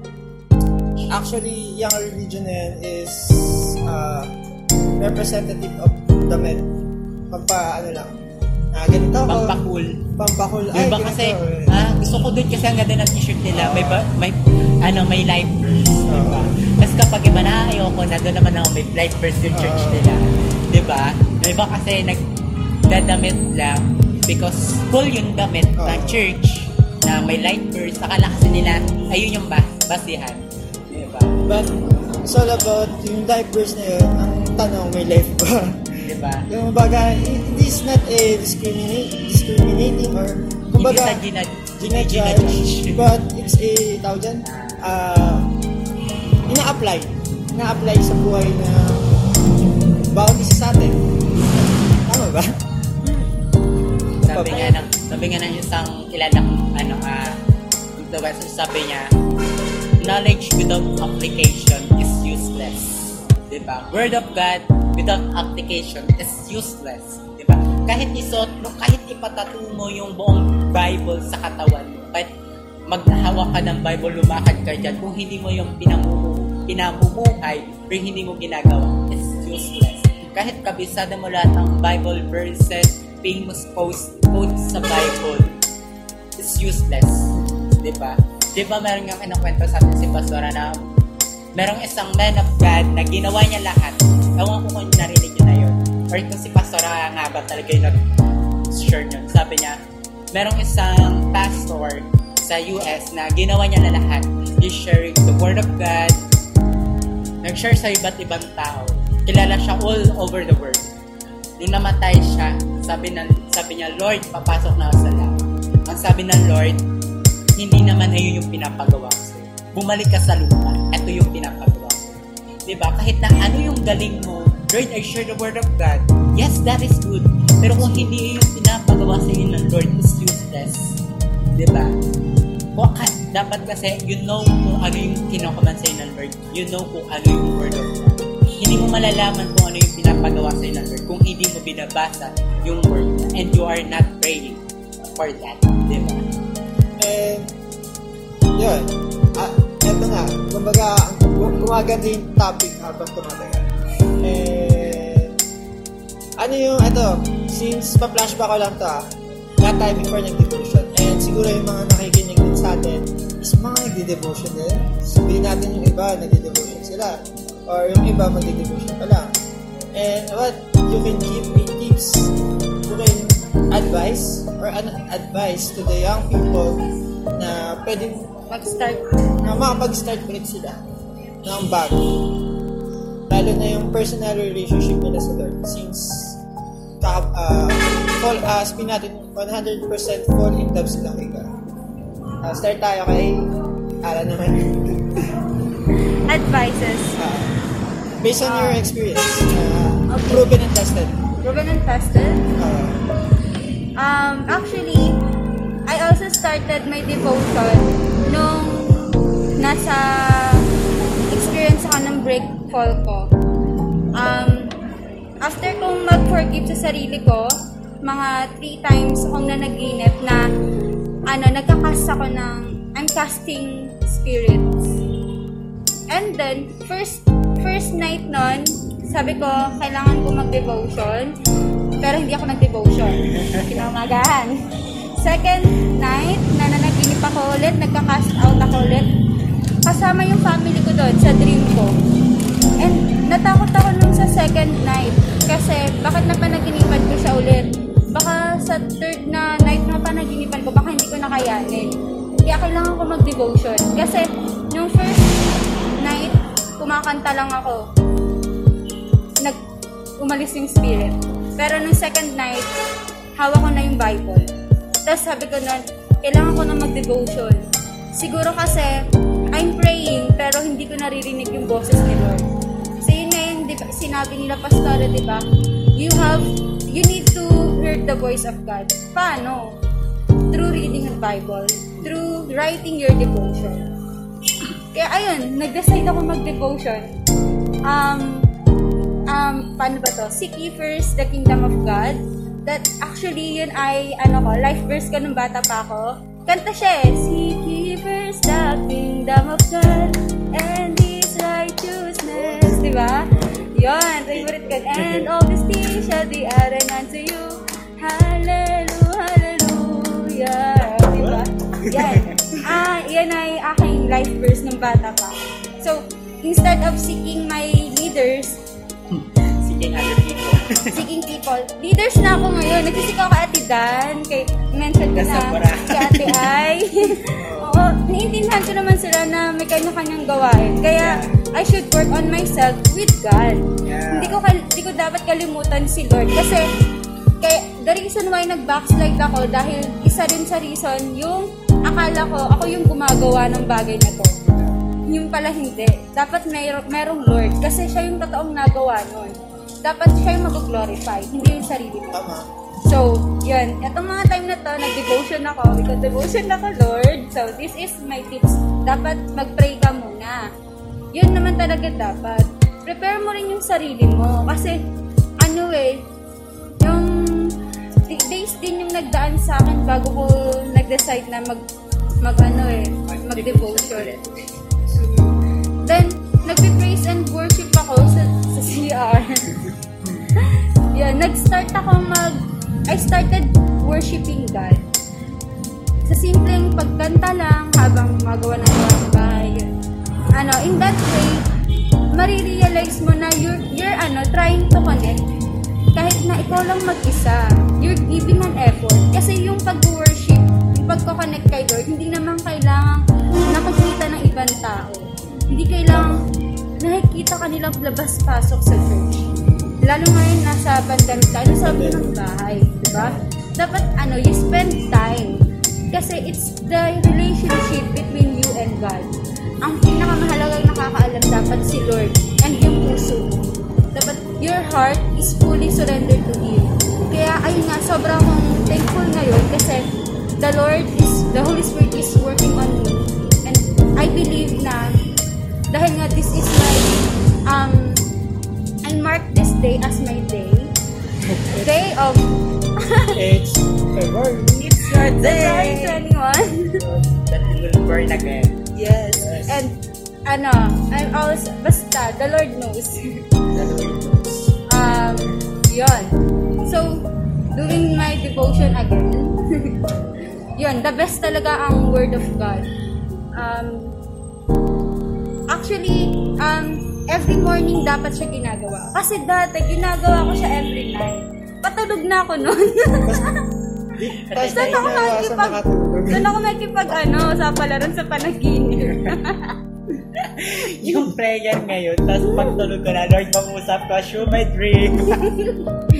actually, yung religion na yan is uh, representative of damit. Pampa, ano lang, ah, ganito ako. pampakul. Pampakul. Yung iba ganito, kasi, eh. ah, gusto ko doon kasi ang ganda ng t-shirt nila. May, ba, may, ano, may light verse. Diba? Tapos kapag iba na, ayoko na doon naman ako may light verse yung church Oo. nila. Diba? Yung iba kasi nagdadamit lang because cool yung damit Oo. ng church na may light verse. Akala kasi nila, ayun yung bas basihan. But, it's all about yung diapers na yun. Ang tanong, may life ba? Diba? yung baga, it is not a discriminate, discriminating or, Hindi kumbaga, sa ginag ginajudge, but it's a, tawag dyan, ah, ina-apply. Ina-apply sa buhay na bawat isa sa atin. Tama ba? Sabi nga ng sabi nga ng isang kilala kong ano ah influencer sabi niya knowledge without application is useless. 'Di ba? Word of God without application is useless. 'Di ba? Kahit isuot mo, kahit ipatato mo yung buong Bible sa katawan mo, kahit maghawak ka ng Bible, lumakad ka dyan, kung hindi mo yung pinamumu pinamumuhay or hindi mo ginagawa, it's useless. Kahit kabisada mo lahat ng Bible verses, famous post quotes sa Bible, it's useless. Di ba? Di ba meron nga kinukwento sa atin si Pastora na merong isang man of God na ginawa niya lahat. Ewan ko kung narinig niyo na yun. Or kung si Pastor nga ba talaga yung nag-share yun. Sabi niya, merong isang pastor sa US na ginawa niya na lahat. He's sharing the Word of God. Nag-share sa iba't ibang tao. Kilala siya all over the world. Nung namatay siya, sabi, ng, sabi niya, Lord, papasok na ako sa langit. Ang sabi ng Lord, hindi naman na yun yung pinapagawa ko sa'yo. Bumalik ka sa lupa. Ito yung pinapagawa ko sa'yo. Diba? Kahit na ano yung galing mo, Lord, I share the word of God. Yes, that is good. Pero kung hindi yung pinapagawa sa iyo ng Lord, is useless. Diba? Kung ka- dapat kasi, you know kung ano yung kinokoman sa iyo ng Lord. You know kung ano yung word of God. Hindi mo malalaman kung ano yung pinapagawa sa iyo ng Lord kung hindi mo binabasa yung word and you are not praying for that. Diba? Yun. Ah, eto nga. Kumbaga, gu- gumaganda yung topic habang tumatagal. And, ano yung, eto, since pa-flashback ko lang to ah, that time before nag-devotion. And siguro yung mga nakikinig din sa atin is mga nagdi-devotion din. Sabihin natin yung iba, nagdi-devotion sila. Or yung iba, magdi-devotion pa lang. And what you can give me tips, you can advise or an advice to the young people na pwedeng Mag-start. na makapag-start ulit sila ng bago. Lalo na yung personal relationship nila sa Lord. Since uh, fall, uh, sabihin natin 100% fall in love sila kay God. Uh, start tayo kay Ara naman. Advices. Uh, based on your experience, uh, proven and tested. Proven and tested. Uh, Um, actually, I also started my devotion nung nasa experience ako ng break fall ko. Um, after kong mag-forgive sa sarili ko, mga three times akong nanaginip na ano, nagkakas ako ng I'm casting spirits. And then, first first night nun, sabi ko, kailangan ko mag-devotion. Pero hindi ako nag-devotion. Kinamagahan. Second night, nananaginip ako ulit, nagka-cast out ako ulit. Kasama yung family ko doon sa dream ko. And natakot ako nung sa second night. Kasi bakit napanaginipan ko siya ulit? Baka sa third na night na panaginipan ko, baka hindi ko nakayanin. Kaya kailangan ko mag-devotion. Kasi nung first night, kumakanta lang ako. Nag umalis yung spirit. Pero nung second night, hawak ko na yung Bible. Tapos sabi ko nun, kailangan ko na mag-devotion. Siguro kasi, I'm praying, pero hindi ko naririnig yung boses ni Lord. So yun na yun, di ba, sinabi nila pastora, di ba? You have, you need to hear the voice of God. Paano? Through reading the Bible. Through writing your devotion. Kaya ayun, nag-decide ako mag-devotion. Um, um, paano ba to? Seek ye first the kingdom of God. That actually, yun ay, ano ko, life verse ko nung bata pa ako. Kanta siya eh. Seek ye first the kingdom of God and His righteousness. Di ba? Yun, favorite ko. And all these things shall be added unto you. Hallelujah, hallelujah. Di ba? Yan. Ah, yan ay aking life verse nung bata pa. So, instead of seeking my leaders, Seeking other people. seeking people. Leaders na ako ngayon. Nagsisik ako kay Ate Dan, kay mention ko na kay Ate Ai. Oo, naiintindihan ko naman sila na may kanya-kanyang gawain. Kaya, I should work on myself with God. Yeah. Hindi ko hindi ko dapat kalimutan si Lord kasi kaya the reason why nag-backslide ako dahil isa din sa reason yung akala ko ako yung gumagawa ng bagay na to. Yung pala hindi. Dapat may, merong Lord kasi siya yung totoong nagawa nun. Dapat siya yung mag-glorify, hindi yung sarili mo. tama. So, yun. Itong mga time na to, nag-devotion ako. Because devotion ako, Lord. So, this is my tips. Dapat mag-pray ka muna. Yun naman talaga dapat. Prepare mo rin yung sarili mo. Kasi, ano eh, yung days din yung nagdaan sa akin bago ko nag-decide na mag, mag ano eh, mag-devotion. Then, nagpe-praise and worship ako sa, sa CR. Yan, nag-start ako mag... I started worshiping God. Sa simpleng pagkanta lang habang magawa ng bahay. Ano, in that way, marirealize mo na you're, you're ano, trying to connect. Kahit na ikaw lang mag-isa, you're giving an effort. Kasi yung pag-worship, yung pagko-connect kay Lord, hindi naman kailangan nakikita ng ibang tao. Hindi kailangan nakikita ka nilang labas-pasok sa church. Lalo ngayon nasa pandemic tayo, nasa ng bahay, di ba? Dapat ano, you spend time. Kasi it's the relationship between you and God. Ang pinakamahalagang nakakaalam dapat si Lord and yung puso mo. Dapat your heart is fully surrendered to Him. Kaya ayun nga, sobrang akong thankful ngayon kasi the Lord is, the Holy Spirit is working on me. And I believe na dahil nga this is my, um, I mark this day as my day. Day of It's February. It's your February 21. that you will burn again. yes. Yes. And ano, I'm also, basta, the Lord knows. um, yon. So, doing my devotion again, yun, the best talaga ang Word of God. Um, actually, um, every morning dapat siya ginagawa. Kasi dati, ginagawa ko siya every night. Patulog na ako noon. Saan ako nakikipag... Saan ako nakikipag, ano, sa palaran sa panaginip. yung prayer ngayon, tapos pagtulog ko na, Lord, pangusap ko, show my dream.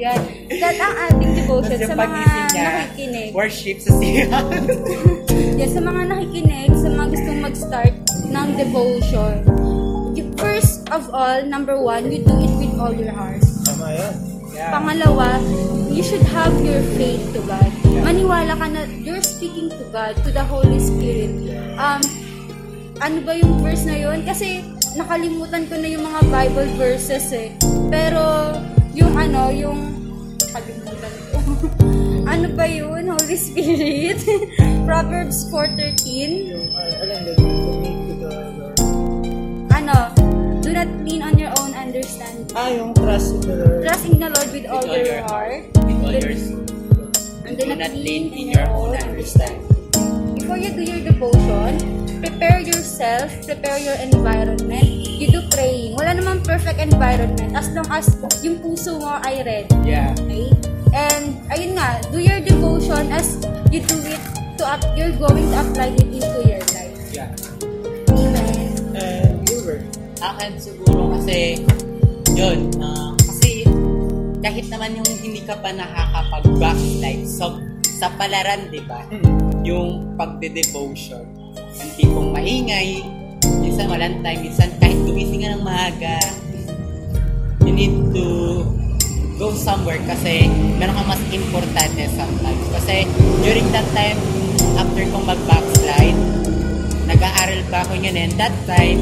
Yan. That ang ating devotion sa mga niya, nakikinig. worship sa siya. Yan, sa mga nakikinig, sa mga gustong mag-start ng devotion. First of all, number one, you do it with all your heart. Tama yan. yeah. Pangalawa, you should have your faith to God. Maniwala ka na you're speaking to God, to the Holy Spirit. Um, ano ba yung verse na yun? Kasi nakalimutan ko na yung mga Bible verses eh. Pero yung ano, yung kalimutan ko. ano ba yun? Holy Spirit? Proverbs 4.13 Yung, uh. Ano? Do not lean on your own understanding. Ah, yung trust in the Lord. Trust in the Lord with all all your your heart. With all your soul. And Do not lean in your own understanding. Before you do your devotion, prepare yourself, prepare your environment. You do praying. Wala namang perfect environment as long as yung puso mo ay ready. Yeah. Okay? And, ayun nga, do your devotion as you do it to up, you're going to apply it into your life. Yeah. Amen. And Gilbert. Akin siguro kasi, yun, ah, kasi kahit naman yung hindi ka pa nakakapag-backslide sa, sa palaran, di ba? Yung pagde-devotion, yung tipong maingay, minsan walang time, minsan kahit gumising ka ng maaga, you need to go somewhere kasi meron kang mas importante sometimes. Kasi during that time, after kong mag-backslide, nag-aaral pa ako yun and that time,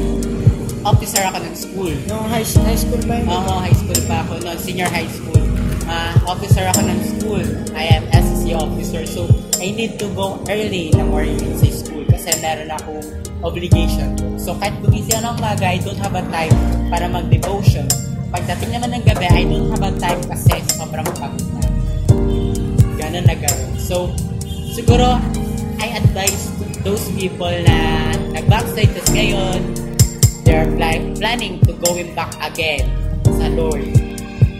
officer ako ng school. Yung high, high school pa yun. Oo, high school pa ako noon, senior high school. Ah, officer ako ng school. I am SSC officer. So, I need to go early in the morning sa school kasi meron akong obligation. So, kahit gumising ako ng umaga, I don't have a time para mag-devotion. Pagdating naman ng gabi, I don't have a time kasi sobrang pagod na. Ganun na ganun. So, siguro, I advise those people na nag-backslide kasi ngayon, they're pla- planning to going back again sa Lord.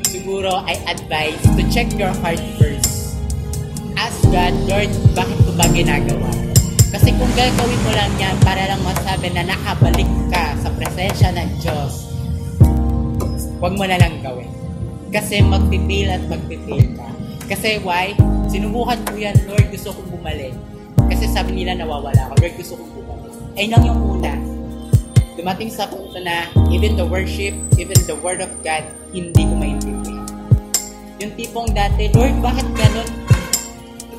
Siguro, I advise to check your heart first. Ask God, Lord, bakit ko ba ginagawa? Kasi kung gagawin mo lang yan para lang masabi na nakabalik ka sa presensya ng Diyos, huwag mo na lang gawin. Kasi magpipil at magpipil ka. Kasi why? Sinubukan ko yan, Lord, gusto kong bumalik. Kasi sabi nila nawawala ako, Lord, gusto kong bumalik. Ayun lang yung una. Dumating sa punto na even the worship, even the word of God, hindi ko maintindihan. Yung tipong dati, Lord, bakit ganun?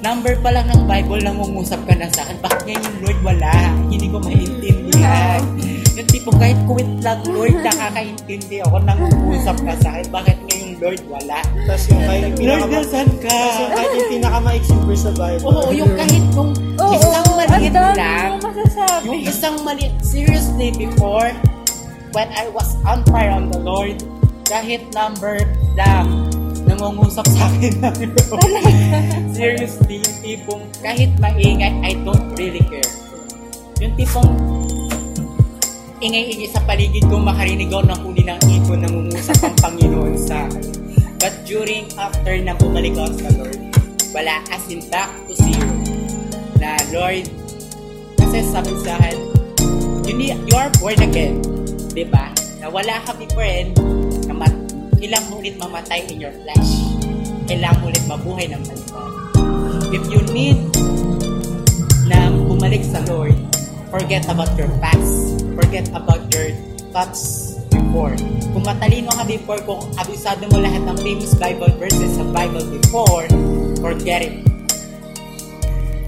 Number pa lang ng Bible, nangungusap ka na sa akin. Bakit ngayon yung Lord wala? Hindi ko maintindihan. Yung tipong kahit quit lang, Lord, nakakaintindi ako, nangungusap ka sa akin. Bakit ngayon Lord wala? Tapos yung kahit yung Lord, pinaka... nasan ka? Tapos yung kahit yung pinakamaiksing verse sa Bible. Oo, yung kahit kung Oo, isang maliit ang dami lang, mo masasabi. yung isang maliit, seriously, before, when I was on fire on the Lord, kahit number lang, nangungusap sa akin ng. Seriously, yung tipong, kahit maingay, I don't really care. Yung tipong, ingay-ingay sa paligid ko, makarinig ako ng huli ng ibon na ngungusap ang Panginoon sa akin. But during, after na bumalik ako sa Lord, wala as in back to zero. Na Lord, kasi sabi sa akin, you, need, you are born again. Di ba? Na wala ka before na mo ulit mamatay in your flesh. Kailangan ulit mabuhay ng balikan. If you need na bumalik sa Lord, forget about your past. Forget about your thoughts before. Kung matalino ka before, kung abisado mo lahat ng famous Bible verses sa Bible before, forget it.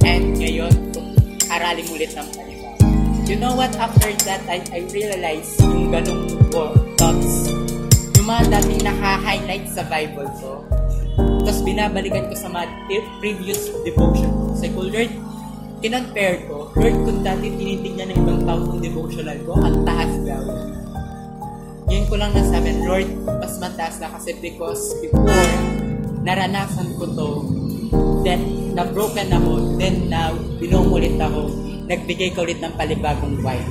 And ngayon, aralin mo ulit ng panibago. You know what? After that, I, I realized yung ganong ko- thoughts. Yung mga dating naka-highlight sa Bible ko. Tapos binabalikan ko sa mga previous devotion ko. Sa ko, Lord, kinonpare ko, Lord, kung dati tinitignan ng ibang tao kong devotional ko, ang taas daw. Yun ko lang nasabi, Lord, mas mataas na kasi because before, naranasan ko to, then na-broken ako, then now, binumulit ako, nagbigay ka ulit ng palibagong wife.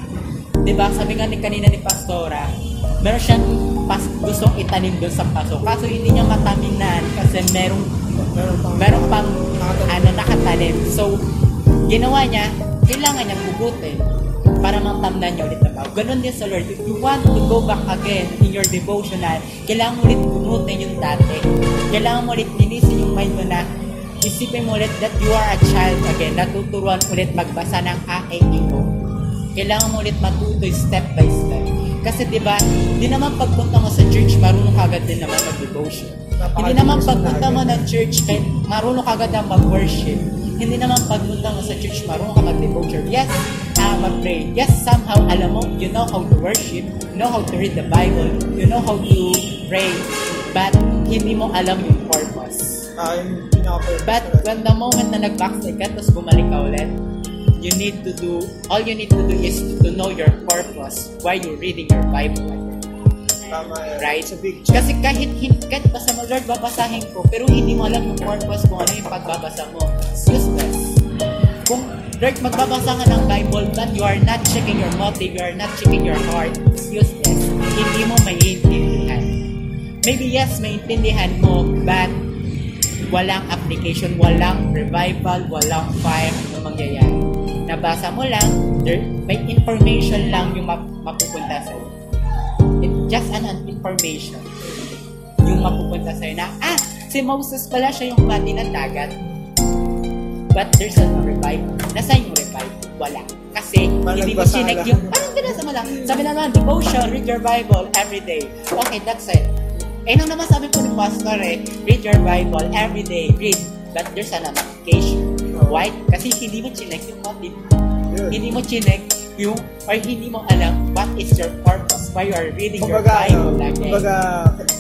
Diba, sabi nga ni kanina ni Pastora, meron siyang pas, gustong itanim doon sa paso. Kaso hindi niya mataminan kasi merong Meron pang, ano nakatanim. So, ginawa niya, kailangan niyang hugutin para matamnan niya ulit na bago. Ganon din sa Lord. If you want to go back again in your devotional, kailangan mo ulit bunutin yung dati. Kailangan mo ulit linisin yung mind mo na isipin mo ulit that you are a child again. Natuturuan ulit magbasa ng A, E, I, O. Kailangan mo ulit matuto step by step. Kasi 'di ba, hindi naman pagpunta mo sa church, marunong agad din naman mag-devotion. Hindi naman pagpunta mo ng church, marunong agad na mag-worship. Hindi naman pagpunta mo sa church, marunong ka mag-devotion. Yes, uh, mag-pray. Yes, somehow, alam mo, you know how to worship, you know how to read the Bible, you know how to pray, but hindi mo alam yung purpose. Ah, yung But when the moment na nag-backslide ka, tapos bumalik ka ulit, you need to do, all you need to do is to know your purpose while you're reading your Bible. Tama yan. Right? A big. Kasi kahit, kahit basta mo, Lord, babasahin ko, pero hindi mo alam yung purpose kung ano yung pagbabasa mo. It's useless. Kung, Lord, magbabasa ka ng Bible, but you are not checking your motive, you are not checking your heart, it's useless. Hindi mo maiintindihan. Maybe yes, maintindihan mo, but walang application, walang revival, walang fire na mangyayari. Nabasa mo lang, there, may information lang yung map- mapupunta sa'yo. It's just an information yung mapupunta sa'yo na, ah, si Moses pala siya yung humati ng dagat. But there's no revival. Nasaan yung revival? Wala. Kasi hindi chinek lang. yung, parang binasa mo lang. Sabi naman, devotion, read your Bible every day. Okay, that's it. Eh, nung naman sabi po ni Pastor eh, read your Bible every day, read. But there's an application. Why? Kasi hindi mo chinek yung motive Yun. hindi mo chinek yung or hindi mo alam what is your purpose why you are reading your Kumbaga, Bible ano, lagi. kumbaga,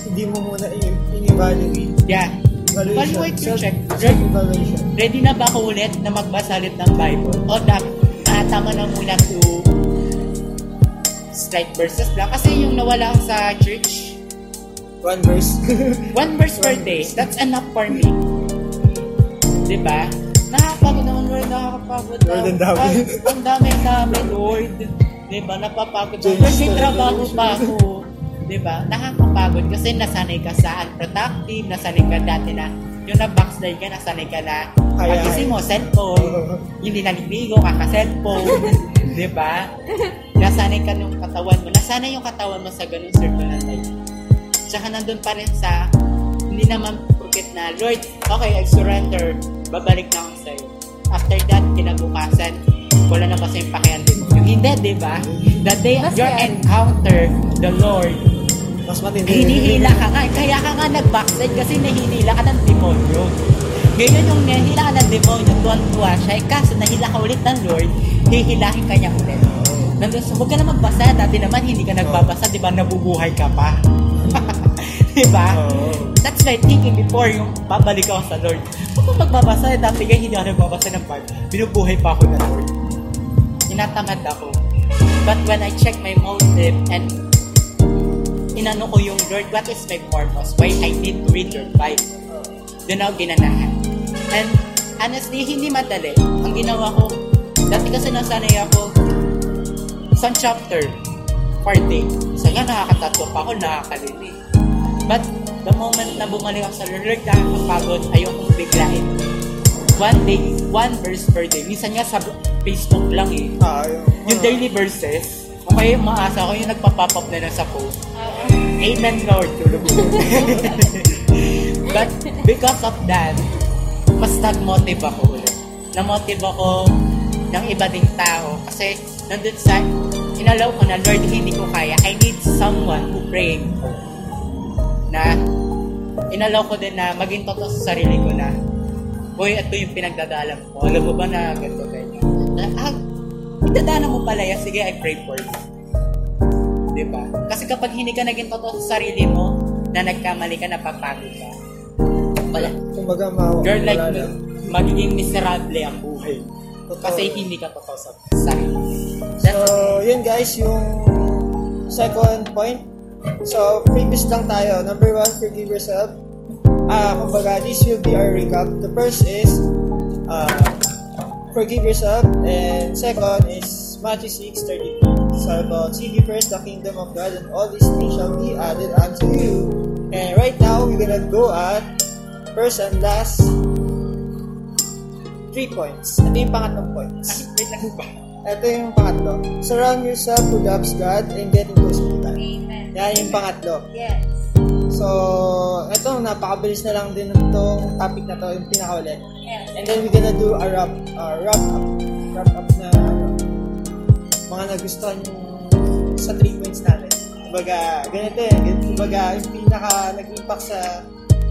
hindi mo muna in-evaluate. yeah. Evaluate your Self- check. Self-evaluation. Ready na ba ako ulit na magbasa ulit ng Bible? O dapat ah, tama na muna to slight verses lang. Kasi yung nawala sa church, One verse. one verse per day, that's enough for me. Diba? Nakakapagod naman, Lord. Nakakapagod na. Lord, ang dami. Ay, ang dami, dami, Lord. Diba? Napapagod na. James Lord, may trabaho pa ako. Diba? Nakakapagod kasi nasanay ka sa unproductive, nasanay ka dati na yung na-backslide ka, nasanay ka na pagising mo, cellphone, hindi nalibigo, kaka-cellphone, diba? Nasanay ka yung katawan mo, nasanay yung katawan mo sa ganung circle ng life. Tsaka nandun pa rin sa, hindi naman porket na, Lord, okay, I surrender, babalik na ako sa'yo. After that, kinabukasan, wala na ba sa'yo pakihan din? Yung hindi, di ba? The day Mas you yan. encounter the Lord, Mas matindi. hinihila ka nga. Kaya ka nga nag-backslide kasi nahinila ka ng demonyo. Ngayon yung nahila ka ng demonyo, tuwan-tuwa siya. Eh, kaso nahila ka ulit ng Lord, hihilahin ka niya ulit. Nandun, huwag ka na magbasa. Dati naman hindi ka nagbabasa, di ba? Nabubuhay ka pa. di ba? That's my thinking before yung babalik ako sa Lord. Huwag kang magbabasa. Dati nga hindi ako nagbabasa ng Bible. Binubuhay pa ako ng Lord. Tinatamad ako. But when I check my motive and inano ko yung Lord, what is my purpose? Why I need to read your Bible? Doon ako ginanahan. And honestly, hindi madali. Ang ginawa ko, dati kasi nasanay ako, isang chapter, for day. So nga, nakakatatlo pa ako, nakakalilig. But, the moment na bumalik ako sa Lord, Lord, nakakapagod, ayokong biglain. One day, one verse per day. Minsan nga sa Facebook lang eh. Ah, yung, Yung daily verses, o kaya yung maasa ko yung nagpa-pop up na lang sa post. Amen Lord, tulog ko. But because of that, mas nag-motive ako ulit. Na-motive ako ng iba ding tao. Kasi nandun sa, inalaw ko na, Lord, hindi ko kaya. I need someone who for. Na, inalaw ko din na maging totoo sa sarili ko na, Boy, ito yung pinagdadaalan ko. Alam mo ba na ganito, ganyan? Na, ah, pinagdadaanan mo pala yan. Sige, I pray for you. Di ba? Kasi kapag hindi ka naging totoo sa sarili mo, na nagkamali ka, napapagod ka. Wala. kumbaga, ma- Girl like wala magiging miserable ang buhay. Totoo. Kasi hindi ka totoo sa sarili. So, That's yun guys, yung second point. So, previous lang tayo. Number one, forgive yourself. Ah, kumbaga, this will be our recap. The first is, uh, forgive yourself. And second is Matthew 6, 33. So, about seek ye first the kingdom of God and all these things shall be added unto you. And right now, we're gonna go at first and last three points. Ito yung pangatlong points. Wait lang ba? Ito yung pangatlo. Surround yourself who loves God and getting close to God. Amen. Yan yung pangatlo. Yes. So, ito, napakabilis na lang din itong topic na to, yung pinakaulit. Yes. And then we're gonna do a wrap, uh, wrap up. Wrap up na ano, mga nagustuhan yung sa treatments natin. Kumbaga, ganito eh. Kumbaga, yung pinaka nag-impact sa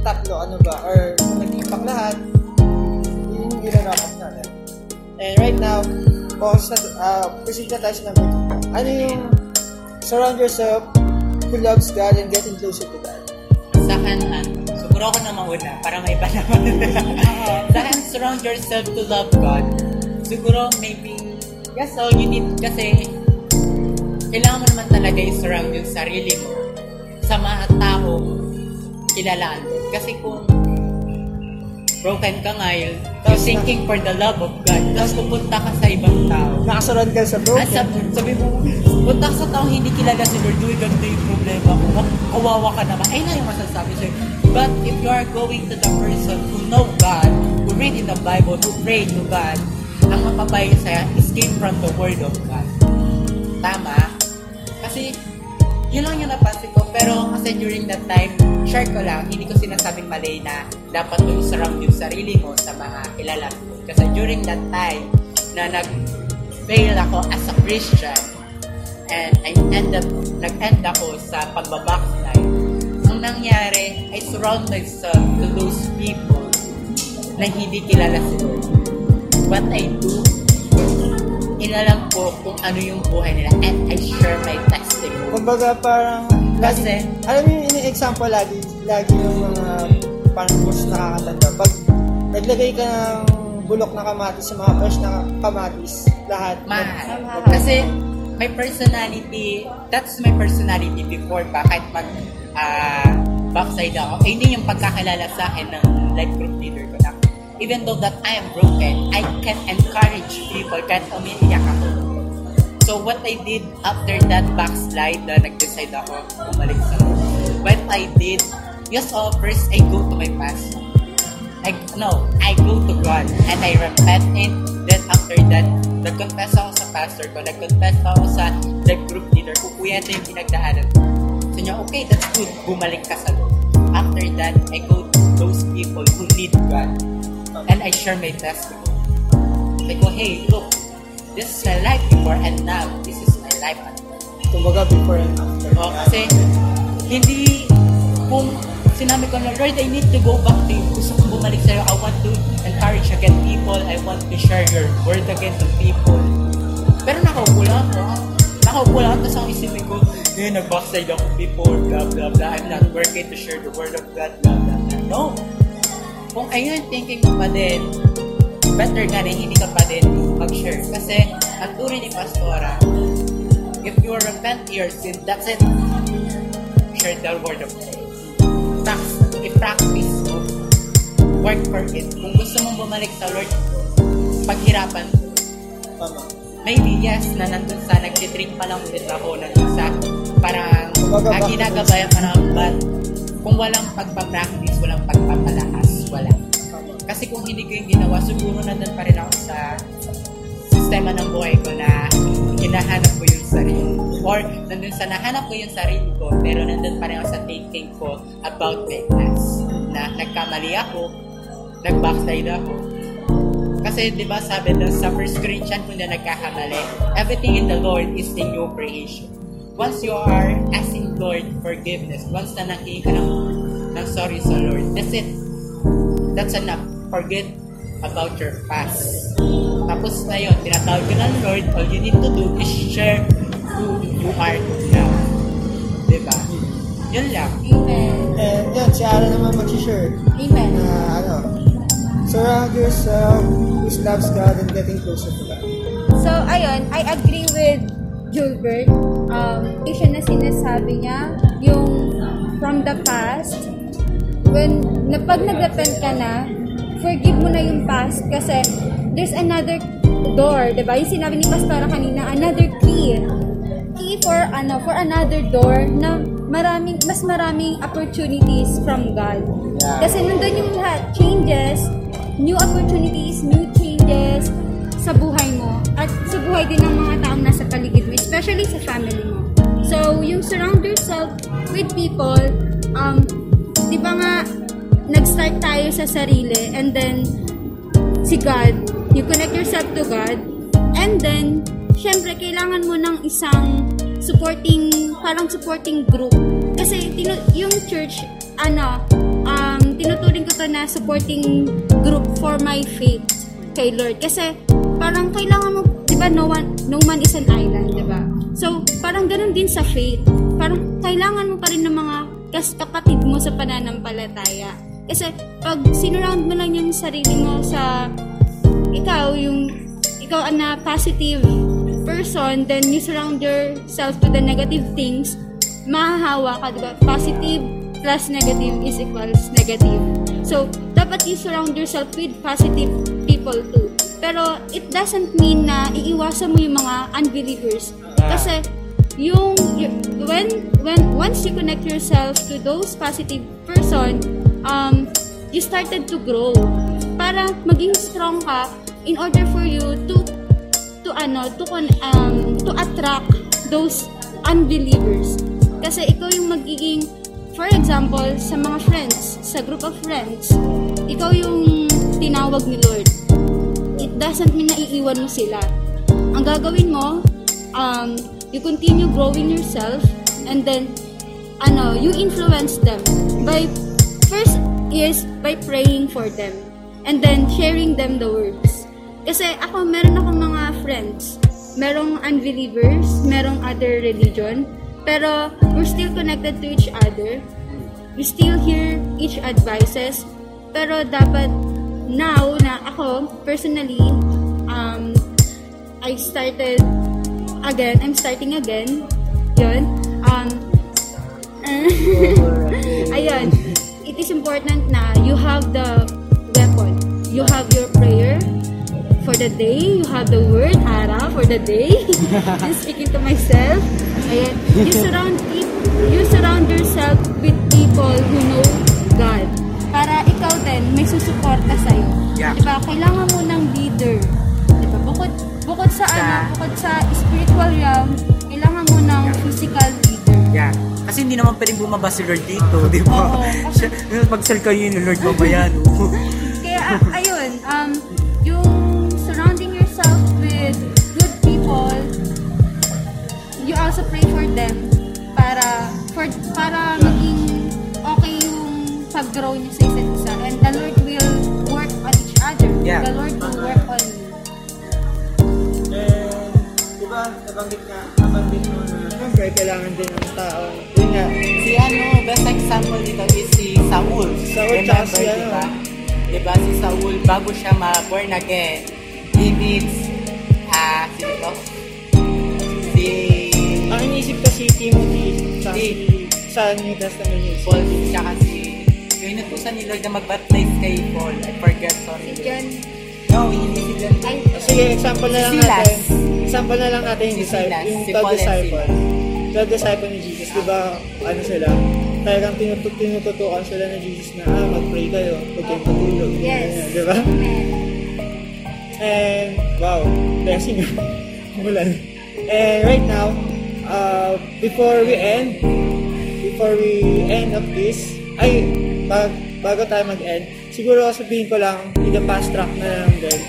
tatlo, ano ba, or nag-impact lahat, up natin. And right now, focus na, uh, proceed na tayo sa number two. Ano yung surround yourself who loves God and getting closer to God? Sa akin, siguro ako na mauna para may iba naman. sa akin, surround yourself to love God. Siguro, maybe, yes, all you need, kasi, kailangan mo naman talaga i-surround yung sarili mo sa mga tao kilalaan. Kasi kung broken ka ngayon, you're seeking for the love of God, tapos pupunta ka sa ibang tao, Nakasurround ka sa at broken. sabi, sabi mo, punta ka sa taong hindi kilala si Lord, uy, ganito yung problema ko. Ka- Kawawa ka naman. Ay na yung masasabi sa'yo. But if you are going to the person who know God, who read in the Bible, who pray to God, ang mapapayo sa'yo is came from the Word of God. Tama? Kasi, yun lang yung napansin ko. Pero kasi during that time, share ko lang, hindi ko sinasabing mali na dapat mo i-surround yung sarili mo sa mga kilala mo. Kasi during that time, na nag-fail ako as a Christian, and I end up, nag-end ako sa pagbabackslide, ang nangyari, I surround myself to those people na hindi kilala si Lord. What I do, inalam ko kung ano yung buhay nila and I share my testimony. Kumbaga parang lagi, Kasi- alam mo yung ini-example lagi, lagi yung mga parang mas nakakatanda. Pag naglagay ka ng bulok na kamatis sa mga fresh na kamatis, lahat. Mahal. Mahal. Kasi my personality, that's my personality before pa kahit mag ah, backside ako. Eh, hindi yung pagkakilala sa akin ng life group leader ko na even though that I am broken, I can encourage people kahit umiiyak ako. So what I did after that backslide na nag-decide ako bumalik sa. What I did, yes, oh, first I go to my pastor. I, no, I go to God and I repent and then after that, nag-confess ako sa pastor ko, nag-confess ako sa the group leader ko, kuya, ito yung pinagdaanan ko. So niya, okay, that's good, bumalik ka sa Lord. After that, I go to those people who need God and I share my testimony. I go, hey, look, this is my life before and now, this is my life after. Kumbaga before and after. Oh, kasi hindi kung sinabi ko na, Lord, I need to go back to you. Gusto kong bumalik sa'yo. I want to encourage again people. I want to share your word again to people. Pero nakaupo lang ako. Nakaupo lang ako. Tapos ang isipin ko, eh, nag-backside ako people, blah, blah, blah. I'm not working to share the word of God, blah, blah, blah. No. Kung ayun thinking mo pa din, better nga rin, hindi ka pa din mag-share. Kasi, ang turo ni Pastora, if you repent your sin, that's it. Share the word of God. Prax- i-practice mo. Work for it. Kung gusto mong bumalik sa Lord, paghirapan mo. Tama. maybe yes, na nandun sa nagtitrink pa lang ulit ako, nandun sa parang ang back to ginagabaya parang but kung walang pagpa-practice, walang pagpapalakas, wala. Kasi kung hindi ko yung ginawa, siguro nandun pa rin ako sa sistema ng buhay ko na hinahanap ko yung sarili. Or nandun sa nahanap ko yung sarili ko, pero nandun pa rin ako sa thinking ko about my past. Na nagkamali ako, nag-backslide ako. Kasi di ba sabi doon sa 1 Corinthians kung na nagkakamali, everything in the Lord is a new creation. Once you are asking Lord forgiveness, once na nanghingi ka ng, ng sorry sa Lord, that's it. That's enough. Forget about your past. Tapos na yun, tinatawag ka ng Lord, all you need to do is share who you are now. Diba? Yun lang. Amen. And yan, si Ara naman mag-share Amen. na ano, surround yourself who loves God and getting closer to God. So, ayun, I agree with Gilbert. Um, yung siya na sinasabi niya, yung from the past, when, na, pag nag-repent ka na, forgive mo na yung past kasi there's another door, di ba? Yung sinabi ni Pastora kanina, another key. Key for, ano, for another door na maraming, mas maraming opportunities from God. Kasi nandun yung lahat, changes, new opportunities, new changes sa buhay mo at sa buhay din ng mga taong nasa paligid mo, especially sa family mo. So, yung surround yourself with people, um, di ba nga, nag-start tayo sa sarili and then si God, you connect yourself to God and then, syempre, kailangan mo ng isang supporting, parang supporting group. Kasi, tinu- yung church, ano, um, tinuturing ko to na supporting group for my faith kay Lord. Kasi, parang kailangan mo, di ba, no, one, no man is an island, di ba? So, parang ganun din sa faith. Parang kailangan mo pa rin ng mga kas kapatid mo sa pananampalataya. Kasi, pag sinurround mo lang yung sarili mo sa ikaw, yung ikaw na positive person, then you surround yourself to the negative things, mahahawa ka, diba? Positive plus negative is equals negative. So, dapat you surround yourself with positive people too. Pero, it doesn't mean na iiwasan mo yung mga unbelievers. Kasi, yung, y- when, when, once you connect yourself to those positive person, um, you started to grow. Para maging strong ka in order for you to to ano to um to attract those unbelievers. Kasi ikaw yung magiging for example sa mga friends sa group of friends ikaw yung tinawag ni Lord. It doesn't mean na iiwan mo sila. Ang gagawin mo um you continue growing yourself and then ano you influence them by first is by praying for them and then sharing them the words kasi ako, meron akong mga friends. Merong unbelievers, merong other religion. Pero, we're still connected to each other. We still hear each advices. Pero, dapat, now, na ako, personally, um, I started again. I'm starting again. Yun. Um, ayun. It is important na you have the weapon. You have your prayer for the day. You have the word, Ara, for the day. I'm speaking to myself. Ayan. You surround you surround yourself with people who know God. Para ikaw din, may susuporta sa'yo. Yeah. Diba? Kailangan mo ng leader. Diba? Bukod, bukod sa, ano, Sa- bukod sa spiritual realm, kailangan mo ng physical leader. Yeah. Kasi hindi naman pwedeng bumaba si Lord dito, di ba? Oo. Siya, magsal kayo ni Lord mamaya, no? Kaya, ah, ayun, um, yung surrounding yourself with good people, you also pray for them para for para maging okay yung pag-grow niyo sa isa't isa. And the Lord will work on each other. Yeah. The Lord will work on you. And, di ba, nabanggit nga, nabanggit mo na, syempre, kailangan din ng tao. Yun nga, si ano, best example dito is si Saul. Saul tsaka si ano. diba? Diba si Saul, bago siya ma-born again, he needs, ah, sino to? Si ang inisip ko si Timothy sa, Si. sa New Testament news. Paul, tsaka si, yung inutusan ni Lord na mag-baptize kay Paul. I forget, sorry. John, No, si John. ay, Sige, example na lang Silas. natin. example na lang natin yung, Si disciple, Silas, yung si 12 Paul and disciple. 12 disciple ni Jesus, di ba, ano sila, talagang tinutut tinututukan sila ni Jesus na, ah, mag-pray kayo, huwag kayong matulog. Yes. Ganyan, Di ba? And, wow, blessing Mulan. And right now, uh, before we end, before we end of this, ay, bag, bago tayo mag-end, siguro sabihin ko lang, in the past track na lang din,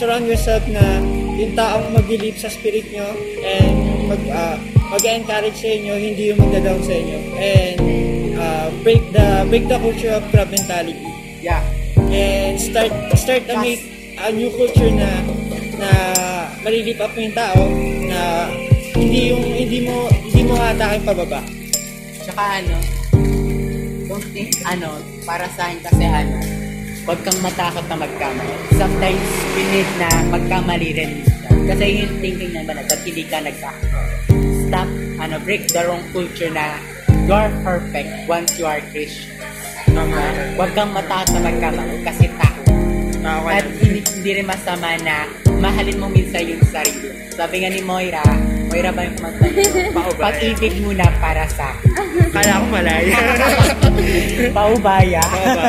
surround yourself na yung taong mag-believe sa spirit nyo and mag, uh, mag-encourage sa inyo, hindi yung magda-down sa inyo. And uh, break the break the culture of crab mentality Yeah. and start start to make a new culture na na malilip up mo yung tao na hindi yung hindi mo hindi mo hatakin pababa. Tsaka ano, don't think, ano, para sa akin kasi ano, huwag kang matakot na magkamali. Sometimes, we need na magkamali rin. Kasi yung thinking naman na that hindi ka nagkamali. Stop, ano, break the wrong culture na you are perfect once you are Christian. Tama? Huwag kang matakot na magkamali kasi tao. At hindi, hindi rin masama na mahalin mo minsan yung sarili. Sabi nga ni Moira, Moira ba yung kumanta? Paubaya. Pag-ibig muna para sa akin. Kala ko malaya. Paubaya.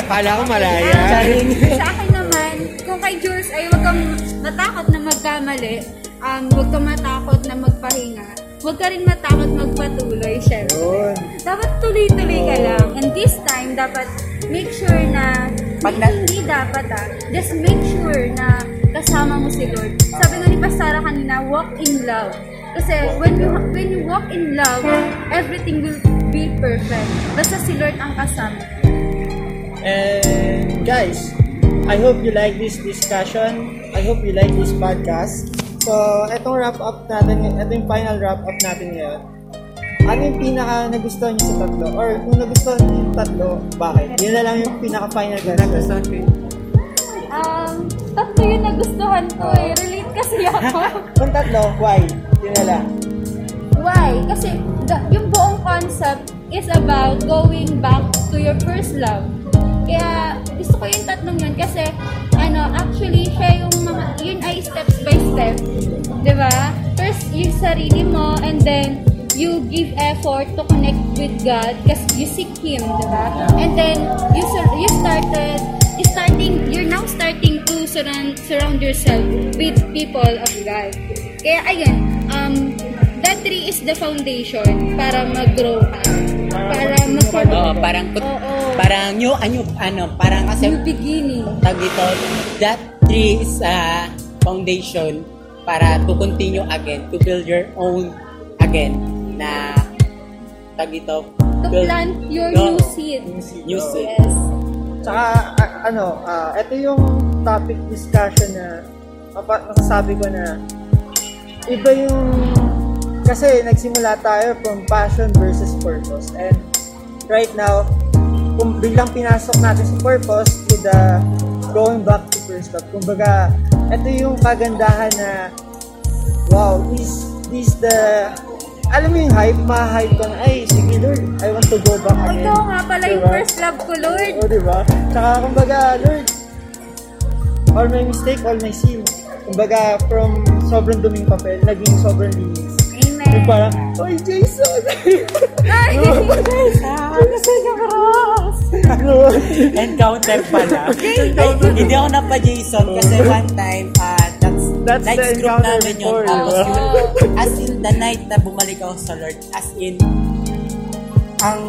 Kala ko malaya. Charing. Sa akin naman, kung kay Jules ay huwag kang matakot na magkamali, um, huwag kang matakot na magpahinga, huwag ka rin matakot magpatuloy, syempre. Yun. Dapat tuloy-tuloy ka lang. And this time, dapat make sure na, Pag na- hindi dapat ah, just make sure na kasama mo si Lord. Sabi nga ni Pastora kanina, walk in love. Kasi when you, when you walk in love, everything will be perfect. Basta si Lord ang kasama. And guys, I hope you like this discussion. I hope you like this podcast. So, etong wrap up natin, ito yung final wrap up natin ngayon. Ano yung pinaka nagustuhan niyo sa tatlo? Or kung nagustuhan niyo yung tatlo, bakit? Yun na lang yung pinaka final nagustuhan ko. Um, tatlo yung nagustuhan ko eh. Relate kasi ako. Kung tatlo, why? Yun na lang. Why? Kasi the- yung buong concept is about going back to your first love. Kaya gusto ko yung tatlong yun kasi ano, actually siya yung mga, yun ay steps by step. ba? First, yung sarili mo and then you give effort to connect with God kasi you seek Him, 'di ba? And then you you started starting you're now starting to surround surround yourself with people of God. Kaya ayun, um tree is the foundation para mag-grow ka. Para mag Oo, parang, Oo. parang new, ano, ano, parang kasi, New beginning. tag dito, that tree is a foundation para to continue again, to build your own again, na, tag dito, To build- plant your Oo, new seed. New seed. Yes. Tsaka, a- ano, ah, ito yung topic discussion na mapa- masasabi ko na iba yung kasi nagsimula tayo from passion versus purpose and right now kung biglang pinasok natin si purpose to the going back to first love kumbaga ito yung kagandahan na wow this this the alam mo yung hype ma-hype ka na ay sige Lord I want to go back Oh, again ikaw nga pala yung Diba? first love ko, Lord. o, diba? Tsaka, kumbaga, Lord, all my mistake, all my sin. Kumbaga, from sobrang duming papel, naging sobrang linis. Yung parang, Oy, Jason! Ay, Kasi yung cross! Encounter pala. Hindi ako napa-Jason kasi one time, ah, that's, That's night the group encounter namin yun. before, Tapos diba? yun, as in the night na bumalik ako sa Lord, as in, ang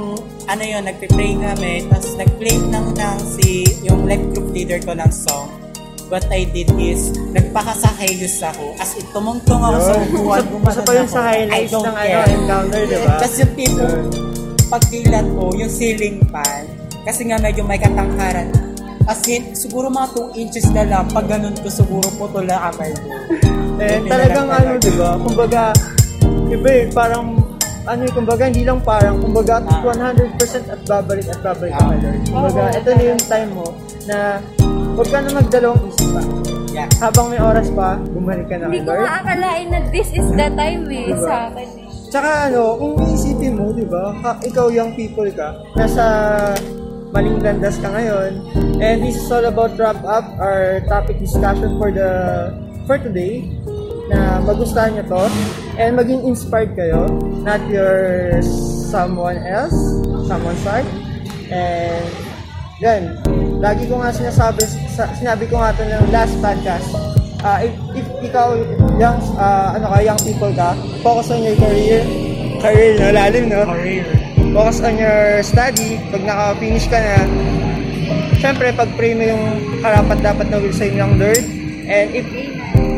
ano yun, nagpe-pray kami, tapos nag-play ng, ng si, yung life group leader ko ng song. What I did is, nagpakasahayos ako. As in, tumungtong ako sa upuan. Isa pa yun sa highlights ng ano, encounter, diba? Tapos yung tipo, pagkilat ko, yung ceiling fan, kasi nga medyo may katangkaran. As in, siguro mga 2 inches na lang, pag ganun ko, siguro putol na kamay ko. Na talagang ano, talaga. diba? Kumbaga, iba eh, parang, ano eh, kumbaga, hindi lang parang, kumbaga, Ah. 100% at babalik at babalik ka Ah. Lord. Kumbaga, ito na yung time mo na huwag ka na magdalawang isip pa. Yeah. Habang may oras pa, bumalik ka na Hindi kay ko Lord. nga akalain na this is the time eh, Diba? sa akin eh. Tsaka ano, kung iisipin mo, di ba, ka- ikaw young people ka, nasa maling landas ka ngayon, and this is all about wrap up our topic discussion for the for today. na magustuhan nyo to and maging inspired kayo, not your someone else, someone side. And yan, lagi ko nga sinasabi, sa, sinabi ko nga ito ng last podcast, uh, if, if ikaw, young, uh, ano ka, young people ka, focus on your career, career, no, lalim, no? Career. focus on your study, pag naka-finish ka na, syempre, pag-pray mo yung karapat dapat na will sa inyong Lord. And if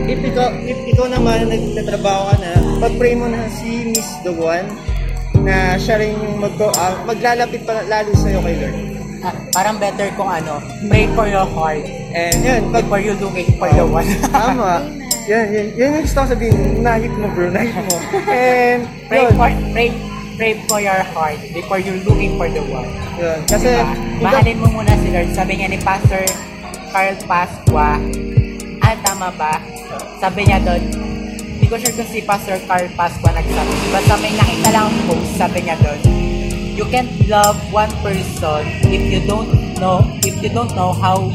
if ikaw, if ikaw naman nagtatrabaho ka na, pag-pray mo na si Miss Duguan na siya rin yung mag uh, maglalapit pa lalo sa'yo kay Lord. Ah, parang better kung ano, pray for your heart And yun, pag before you looking for the one. tama, yun, yun, yun yung gusto ko sabihin, nahit mo bro, nahit mo. And pray yun, for pray pray for your heart before you looking for the one. yun. Kasi, Diba? Mahalin mo muna si Lord. Sabi nga ni Pastor Carl Pasqua, ah, tama ba? Sabi niya doon, hindi ko sure kung si Pastor Carl Pasqua nagsabi. Basta may nakita lang ang post, sabi niya doon, you can't love one person if you don't know, if you don't know how,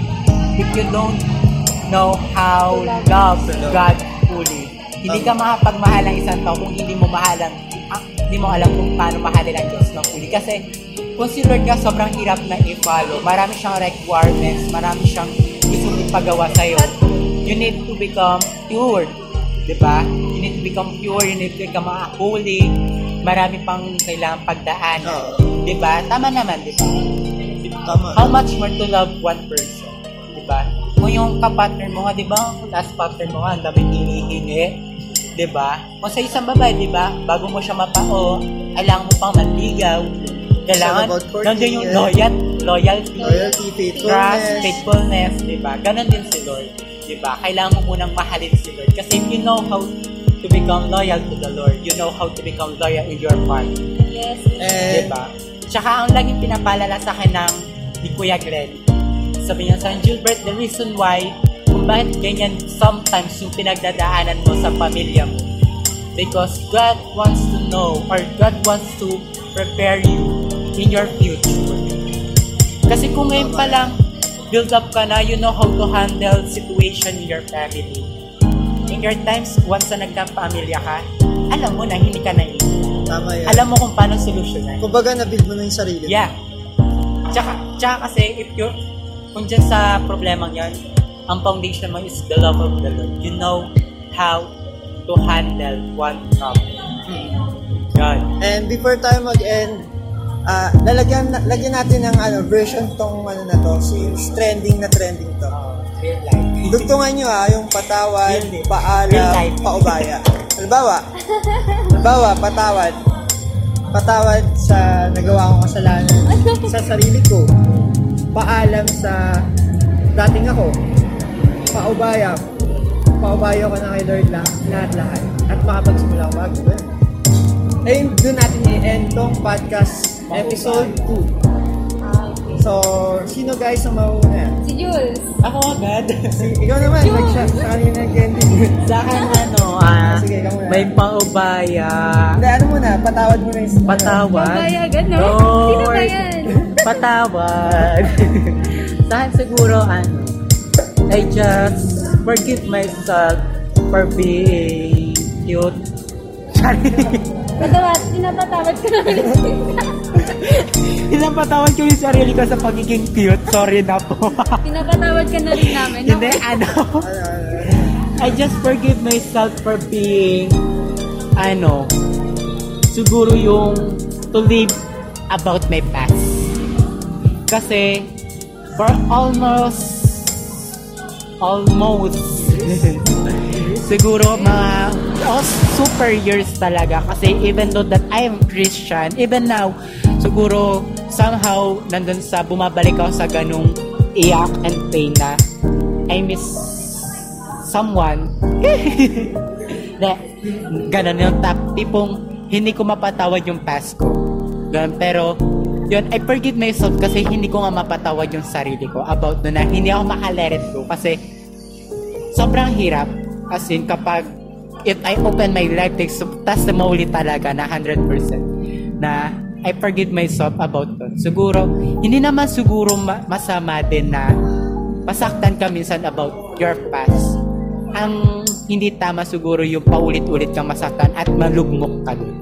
if you don't know how love God fully. Hindi ka makapagmahal ng isang tao kung hindi mo mahalan, ah, hindi mo alam kung paano mahalin ang Diyos ng fully. Kasi kung si Lord ka sobrang hirap na i-follow, marami siyang requirements, marami siyang gusto ipagawa sa'yo. You need to become pure. Diba? You need to become pure, you need to become holy. Marami pang kailangan pagdaan. Oo. Diba? Tama naman, diba? tama. How much more to love one person? Diba? Kung yung kapartner mo nga, diba? Kung last partner mo nga, ang dami hinihingi. Diba? Kung sa isang babae, diba? Bago mo siya mapao, kailangan mo pang manligaw. Kailangan, nandun yung loyal, loyalty, Loyalty, trust, faithfulness. faithfulness, diba? Ganon din si Lord. Diba? Kailangan mo munang mahalin si Lord. Kasi if you know how to become loyal to the Lord, you know how to become loyal in your part. Yes. And, Diba? Tsaka ang laging pinapaalala sa akin ng ni Kuya Glenn, sabi niya sa Gilbert, the reason why kung bakit ganyan sometimes yung pinagdadaanan mo sa pamilya mo. Because God wants to know or God wants to prepare you in your future. Kasi kung ngayon pa lang, build up ka na, you know how to handle situation in your family. Your times, once na nagkapamilya ka, alam mo na hindi ka na tama yan. Alam mo kung paano solusyonan. Kumbaga, na-build mo na yung sarili mo. Yeah. Tsaka, tsaka kasi, if you're, kung dyan sa problemang yan, ang foundation mo is the love of the Lord. You know how to handle one problem. Yan. And before tayo mag-end, ah lalagyan, lagyan natin ng ano, version tong ano na to, since trending na trending to. Real life. Dugtungan nyo ah, yung patawad, Real life. Real paalam, life. paubaya. Halimbawa, halimbawa, patawad. Patawad sa nagawa kong kasalanan sa sarili ko. Paalam sa dating ako. Paubaya. Paubaya ko na kay Lord lang, lahat-lahat. At makapagsimula ako bago. Ayun, doon natin i-end tong podcast episode 2. Ah. So, sino guys ang mauna? Si Jules. Ako agad. Si, ikaw naman, Yun. nag-shot sa kanina ng candy. sa akin ano, ah, Sige, ikaw muna. may paubaya. Hindi, ano muna, patawad mo na yung... Patawad. Babaya agad, no? Lord. Sino ba yan? Patawad. sa akin siguro, ano, I just forgive myself for being cute. Patawad, pinapatawad ko na ulit. Ilang patawad ko yung sarili ko sa pagiging cute. Sorry na po. pinapatawad ka na rin namin. Hindi, ano. Ano, ano, I just forgive myself for being, ano, siguro yung to live about my past. Kasi, for almost, almost, siguro mga oh, super years talaga. Kasi even though that I am Christian, even now, siguro somehow nandun sa bumabalik ako sa ganung iyak and pain na I miss someone. na, ganun yung tap, tipong hindi ko mapatawad yung past ko. Ganun, pero yun, I forgive myself kasi hindi ko nga mapatawad yung sarili ko about doon na hindi ako makalet it go kasi sobrang hirap as in kapag if I open my life takes testimony talaga na 100% na I forgive myself about doon. Siguro, hindi naman siguro ma- masama din na masaktan ka minsan about your past. Ang hindi tama siguro yung paulit-ulit kang masaktan at malugmok ka dun.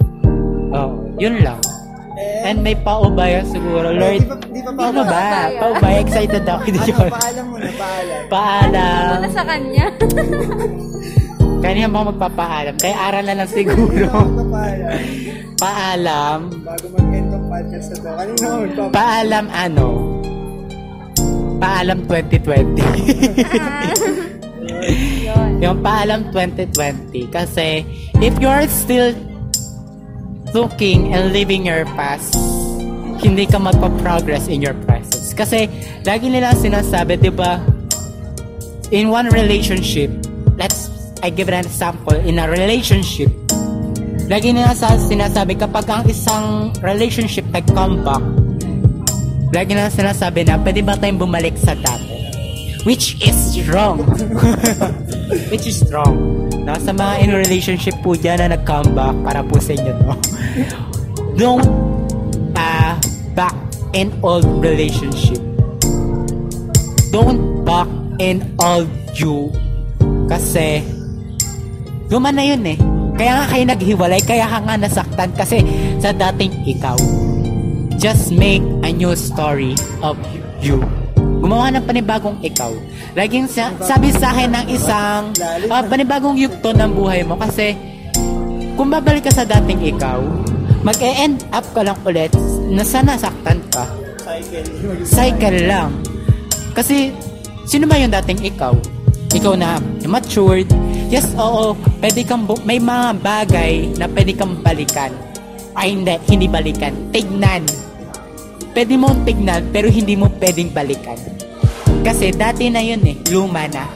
Oh, yun lang. And may paubaya siguro, Lord. di ba, di ba pa Ano ba? Paubaya, excited ako. Ano, paalam mo na, paalam. Paalam. Ano sa kanya? Kanina ba magpapaalam? Kaya aral na lang siguro. Paalam? Paalam. Bago mag-end ng podcast na to. Kanina ako magpapaalam. Paalam ano? Paalam 2020. Yun. yung paalam 2020. Kasi, if you're still looking and living your past, hindi ka magpa-progress in your presence. Kasi, lagi nila sinasabi, di ba, in one relationship, let's, I give an example, in a relationship, lagi nila sa sinasabi, kapag ang isang relationship nag-come back, lagi nila sinasabi na, pwede ba tayong bumalik sa dati? Which is wrong. Which is wrong. No? Sa mga in relationship po dyan na nag-come back, para po sa inyo to. Don't uh, back in old relationship. Don't back in old you. Kasi, luma na yun eh. Kaya nga kayo naghiwalay, kaya ka nga nasaktan kasi sa dating ikaw. Just make a new story of you. Gumawa ng panibagong ikaw. Laging sa, sabi sa akin ng isang ah, panibagong yugto ng buhay mo kasi kung babalik ka sa dating ikaw, mag-e-end up ka lang ulit na sana nasaktan ka. Cycle lang. Kasi, sino ba yung dating ikaw? Ikaw na matured. Yes, oo, pwede kang, bu- may mga bagay na pwede kang balikan. Ay, hindi, hindi balikan. Tignan. Pwede mong tignan, pero hindi mo pwedeng balikan. Kasi dati na yun eh, luma na.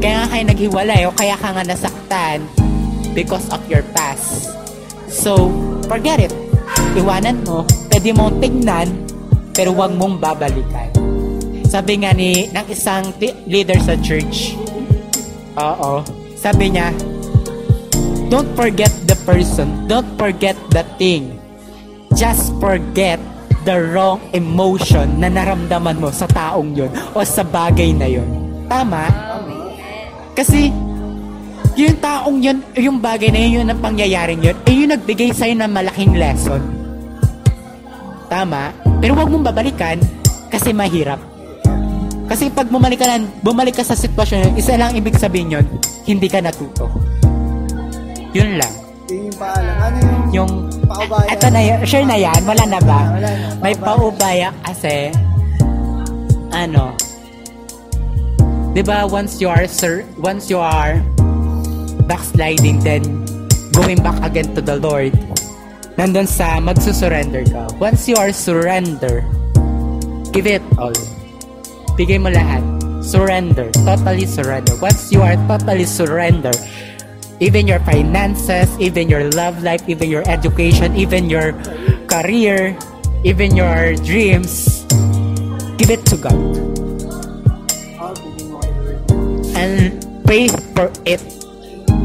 Kaya nga kayo naghiwalay o kaya ka nga nasaktan because of your past. So, forget it. Iwanan mo, pwede mong tignan, pero wag mong babalikan. Sabi nga ni ng isang ti- leader sa church, oo, sabi niya, don't forget the person, don't forget the thing. Just forget the wrong emotion na naramdaman mo sa taong yon o sa bagay na yon. Tama? Kasi, yung taong yun, yung bagay na yun, yun ang pangyayaring yun, eh yung nagbigay sa'yo ng malaking lesson. Tama? Pero wag mong babalikan kasi mahirap. Kasi pag bumalik ka, lang, bumalik ka sa sitwasyon yun, isa lang ibig sabihin yun, hindi ka natuto. Yun lang. Yun yung paalam. Ano yung Yung, paubaya? ito na yun, sure na yan, wala na ba? Wala na. May paubaya kasi, ano, di ba once you are, sir, once you are backsliding, then going back again to the Lord, nandun sa magsusurrender ka. Once you are surrender, give it all. Bigay mo lahat. Surrender. Totally surrender. Once you are totally surrender, even your finances, even your love life, even your education, even your career, even your dreams, give it to God. And pray for it.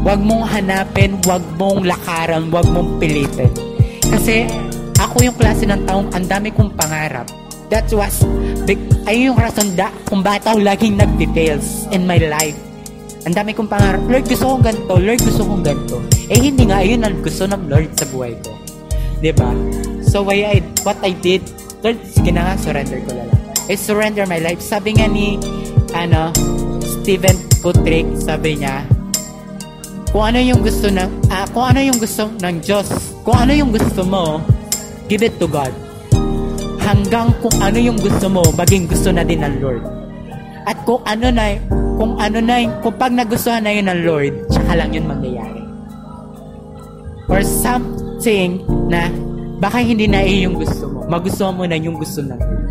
Huwag mong hanapin, huwag mong lakaran, huwag mong pilitin. Kasi ako yung klase ng taong ang dami kong pangarap. That was, big, ay yung rason da, kung bakit ako laging nag-details in my life. Ang dami kong pangarap. Lord, gusto kong ganito. Lord, gusto kong ganito. Eh, hindi nga. Ayun ang gusto ng Lord sa buhay ko. ba? So, why I, what I did, Lord, sige na nga, surrender ko lang. I surrender my life. Sabi nga ni, ano, Steven Putrick, sabi niya, kung ano yung gusto ng, ah, kung ano yung gusto ng Diyos, kung ano yung gusto mo, give it to God. Hanggang kung ano yung gusto mo, maging gusto na din ng Lord. At kung ano na, kung ano na, kung pag nagustuhan na yun ng Lord, tsaka lang yun mangyayari. Or something na baka hindi na eh yung gusto mo. Magustuhan mo na yung gusto ng Lord.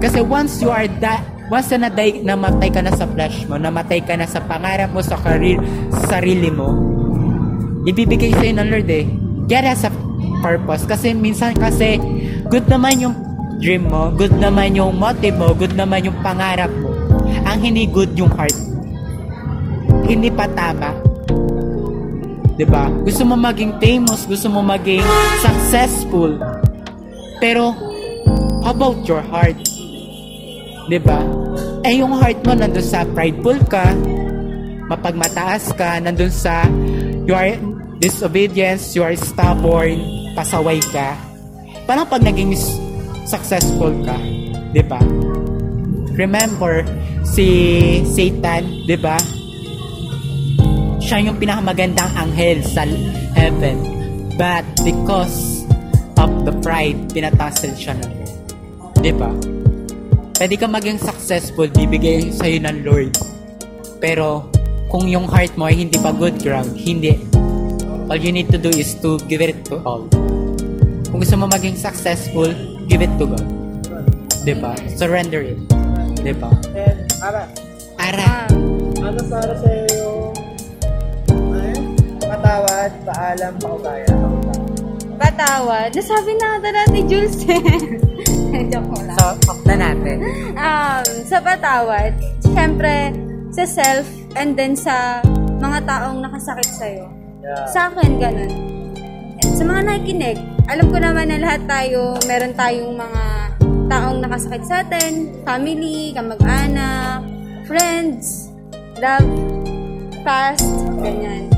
Kasi once you are that, once na naday, namatay ka na sa flesh mo, namatay ka na sa pangarap mo, sa career, sa sarili mo, ibibigay sa'yo ng Lord eh. Get as a purpose. Kasi minsan kasi, good naman yung dream mo, good naman yung motive mo, good naman yung pangarap mo. Ang hindi good yung heart. Hindi pa tama. 'Di ba? Gusto mo maging famous, gusto mo maging successful. Pero how about your heart? 'Di ba? Eh yung heart mo nandoon sa prideful ka, mapagmataas ka, nandun sa you are disobedience, you are stubborn, pasaway ka. Parang pag naging successful ka, di ba? Remember, si Satan, di ba? Siya yung pinakamagandang anghel sa heaven. But because of the pride, pinatasil siya ng Lord. Di ba? Pwede ka maging successful, bibigay sa'yo ng Lord. Pero, kung yung heart mo ay hindi pa good ground, hindi. All you need to do is to give it to all. Kung gusto mo maging successful, give it to God. Diba? Surrender it. Diba? And, Ara, Para, Um, ano para sa yung yun? Patawad, paalam, paubaya. patawad. Nasabi na ata natin, Jules. Joke ko lang. so, off na natin. um, sa patawad, syempre, sa self, and then sa mga taong nakasakit sa'yo. Yeah. Sa akin, ganun. Sa mga nakikinig, alam ko naman na lahat tayo, meron tayong mga taong nakasakit sa atin, family, kamag-anak, friends, love, past, ganyan.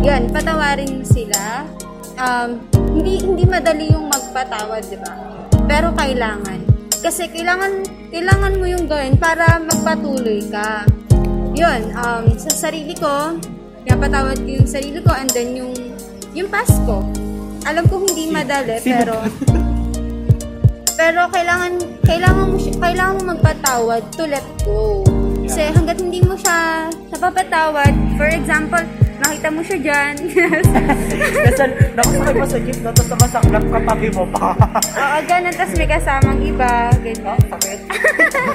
Yun, patawarin mo sila. Um, hindi hindi madali yung magpatawad, di ba? Pero kailangan. Kasi kailangan kailangan mo yung gawin para magpatuloy ka. Yun, um, sa sarili ko, pinapatawad ko yung sarili ko and then yung yung past ko. Alam ko hindi madali, pero pero kailangan kailangan mo kailangan mo magpatawad to let go. Kasi hangga't hindi mo siya napapatawad, for example, nakita mo siya dyan. Kasi nakasakay pa sa jeep na tapos namasaklap ka tabi mo pa. Oo, ganun. Tapos may kasamang iba. Ganyan. Sakit.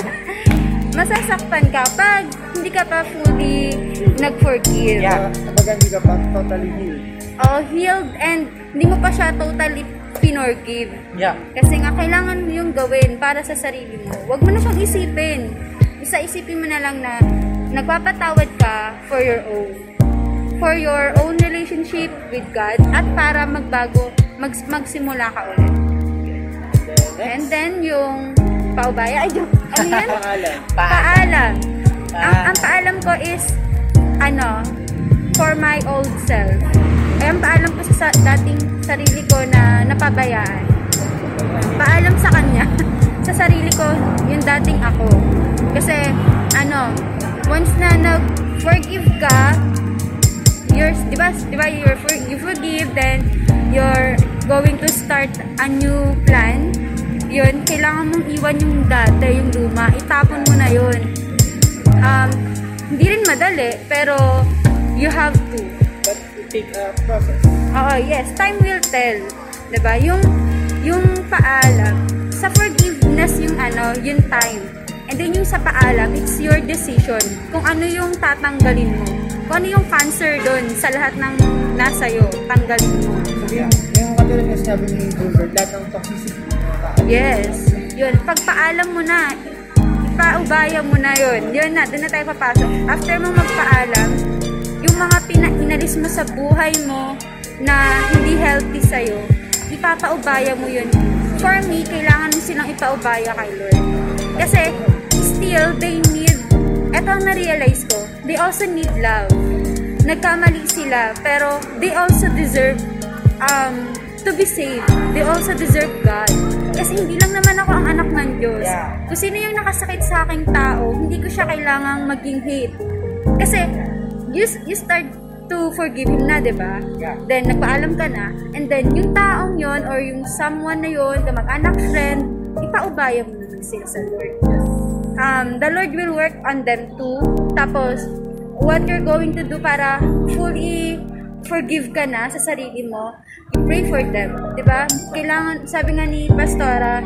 Masasaktan ka pag hindi ka pa fully nag-forgive. Yeah. Kapag hindi ka pa totally healed. Oh, healed and hindi mo pa siya totally pinorgive. Yeah. Kasi nga, kailangan mo yung gawin para sa sarili mo. Huwag mo na siyang isipin. Basta isipin mo na lang na nagpapatawad ka for your own. For your own relationship with God at para magbago, mag, magsimula ka ulit. And then, yung paubaya, ay, yung- ano yan? Pangalan. Paalam. Ang, ang paalam ko is, ano, for my old self. Ay, ang paalam ko sa dating sarili ko na napabayaan. Paalam sa kanya. sa sarili ko, yung dating ako. Kasi, ano, once na nag-forgive ka, you're, di ba, di ba, you're for, you forgive, then you're going to start a new plan. Yun, kailangan mong iwan yung dati, yung luma. Itapon mo na yun. Um, hindi rin madali, pero you have to. Take a process. Oo, yes. Time will tell. ba Yung, yung paalam, sa forgiveness yung ano, yung time. And then yung sa paalam, it's your decision kung ano yung tatanggalin mo. Kung ano yung cancer doon sa lahat ng nasa iyo, tanggalin mo. Yeah. Yung katulad nga sinabi ni Gilbert, lahat ng toxicity. Yes. Yun, pagpaalam mo na, ipaubaya mo na yun. Yun na, doon na tayo papasok. After mo magpaalam, mga pina- inalis mo sa buhay mo na hindi healthy sa'yo, ipapaubaya mo yun. For me, kailangan mo silang ipaubaya kay Lord. Kasi, still, they need, eto ang na-realize ko, they also need love. Nagkamali sila, pero they also deserve um, to be saved. They also deserve God. Kasi hindi lang naman ako ang anak ng Diyos. Kung sino yung nakasakit sa aking tao, hindi ko siya kailangang maging hate. Kasi, you, you start to forgive him na, di ba? Yeah. Then, nagpaalam ka na. And then, yung taong yon or yung someone na yon, kamag-anak friend, ipaubaya mo naman sila sa Lord. Um, the Lord will work on them too. Tapos, what you're going to do para fully forgive ka na sa sarili mo, you pray for them. 'Di ba? Kailangan, sabi nga ni Pastora,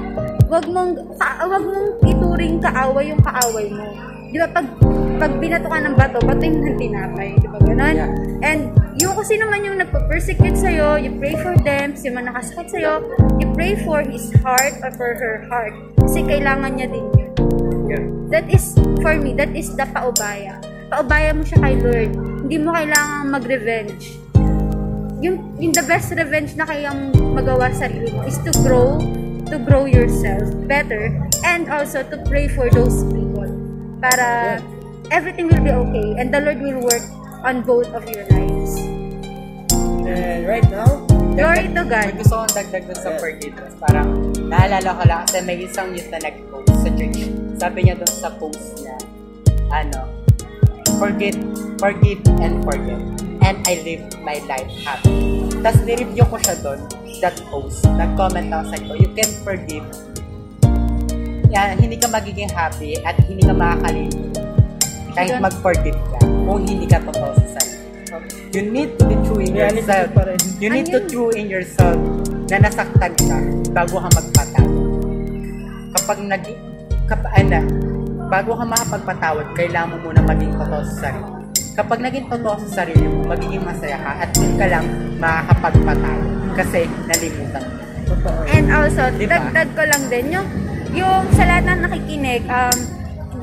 wag mong, ka, wag mong ituring kaaway yung kaaway mo. Di ba, pag, pag binato ka ng bato, bato yung ng tinapay. Di ba, ganun? Yeah. And yung kung sino man yung nagpa-persecute sa'yo, you pray for them, sino man nakasakit sa'yo, you pray for his heart or for her heart. Kasi kailangan niya din yun. Yeah. That is, for me, that is the paubaya. Paubaya mo siya kay Lord. Hindi mo kailangang mag-revenge. Yung, yung the best revenge na kayang magawa sa sarili mo is to grow, to grow yourself better, and also to pray for those people. Para, everything will be okay and the Lord will work on both of your lives. And right now, Glory to God. May gusto kong dagdag dun sa forgiveness. Parang, naalala ko lang kasi may isang youth na nag-post sa church. Sabi niya dun sa post niya, ano, forget, forgive and forget. And I live my life happy. Tapos nireview ko siya dun, that post. Nag-comment ako sa ko, you can forgive. Yan, hindi ka magiging happy at hindi ka makakalimutan kahit mag-forgive ka kung hindi ka totoo sa sarili. You need to be true in yourself. You need to true in yourself na nasaktan ka bago ka magpatawad. Kapag nag kap, ano, bago ka makapagpatawad, kailangan mo muna maging totoo sa sarili. Kapag naging totoo sa sarili mo, magiging masaya ka at doon ka lang makakapagpatawad kasi nalimutan mo. totoo. And also, Diba? dagdag ko lang din, yung, yung sa lahat ng nakikinig, um,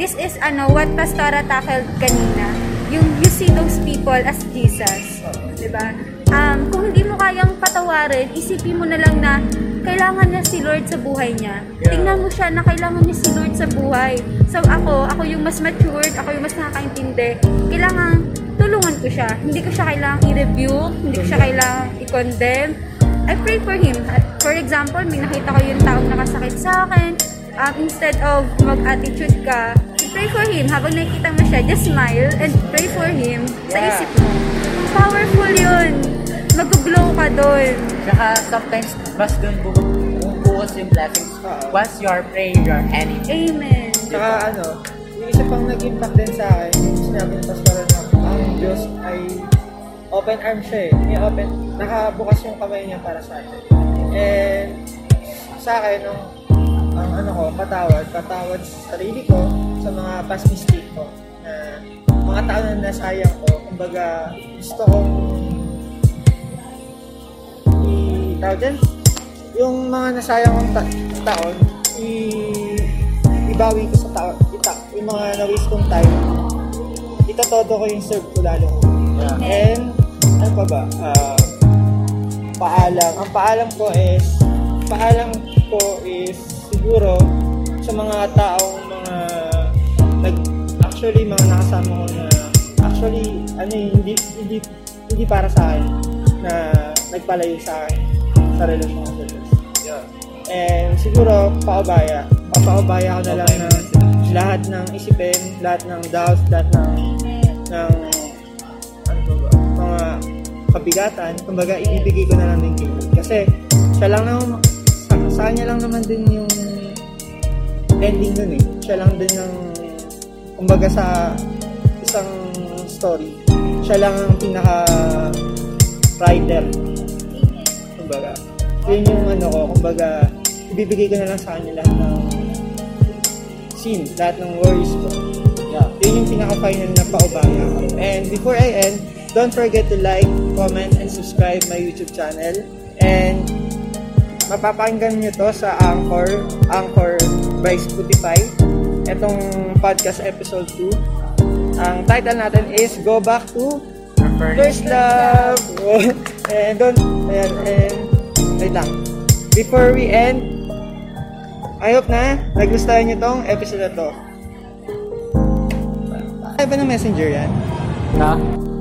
this is ano, what Pastora tackled kanina. Yung you see those people as Jesus. Diba? Um, kung hindi mo kayang patawarin, isipin mo na lang na kailangan niya si Lord sa buhay niya. Yeah. Tingnan mo siya na kailangan niya si Lord sa buhay. So ako, ako yung mas matured, ako yung mas nakakaintindi. Kailangan tulungan ko siya. Hindi ko siya kailangang i-review, hindi ko siya kailangang i-condemn. I pray for him. For example, may nakita ko yung taong nakasakit sa akin. Um, instead of mag-attitude ka, pray for him. Habang nakikita mo siya, just smile and pray for him sa Yeah. isip mo. Powerful yun. Mag-glow ka doon. Tsaka sometimes, mas doon bu- bumubuhos yung blessings. Once you are praying, you are enemy. Amen. Saka ano, yung isa pang nag-impact din sa akin, yung sinabi ng pastor na ang Diyos ay open arm siya eh. May open, nakabukas yung kamay niya para sa atin. And sa akin, nung ang ano ko, patawad, patawad sa sarili ko, sa mga past mistake ko, na mga taon na nasayang ko, kumbaga gusto kong i tawag din, yung mga nasayang kong ta- taon, i ibawi ko sa taon, ita, yung mga na-waste kong time, itatodo ko yung serve ko lalo. And, ano pa ba? Ah, paalam. Ang paalam ko is, paalam ko is siguro sa mga taong mga nag actually mga nakasama ko na actually ano eh, hindi hindi hindi para sa akin na nagpalayo sa akin sa relasyon ko sa Diyos. And siguro paubaya. Papaubaya ko na lang na lahat ng isipin, lahat ng doubts, lahat ng ng ano ba ba, mga kabigatan, kumbaga ibibigay ko na lang din kay. Kasi siya lang naman, sa, sa kanya lang naman din yung ending nun eh. Siya lang din yung, kumbaga sa isang story, siya lang ang pinaka writer. Kumbaga, yun yung ano ko, kumbaga, ibibigay ko na lang sa kanya lahat ng sin, lahat ng worries ko. Yeah. Yun yung pinaka-final na paubaya ko. And before I end, don't forget to like, comment, and subscribe my YouTube channel. And mapapakinggan nyo to sa Anchor, Anchor by Spotify. Itong podcast episode 2. Ang title natin is Go Back to First Love. and don't, ayan, and, wait lang. Before we end, I hope na nagustuhan nyo tong episode na to. Ay ba ng messenger yan? Na?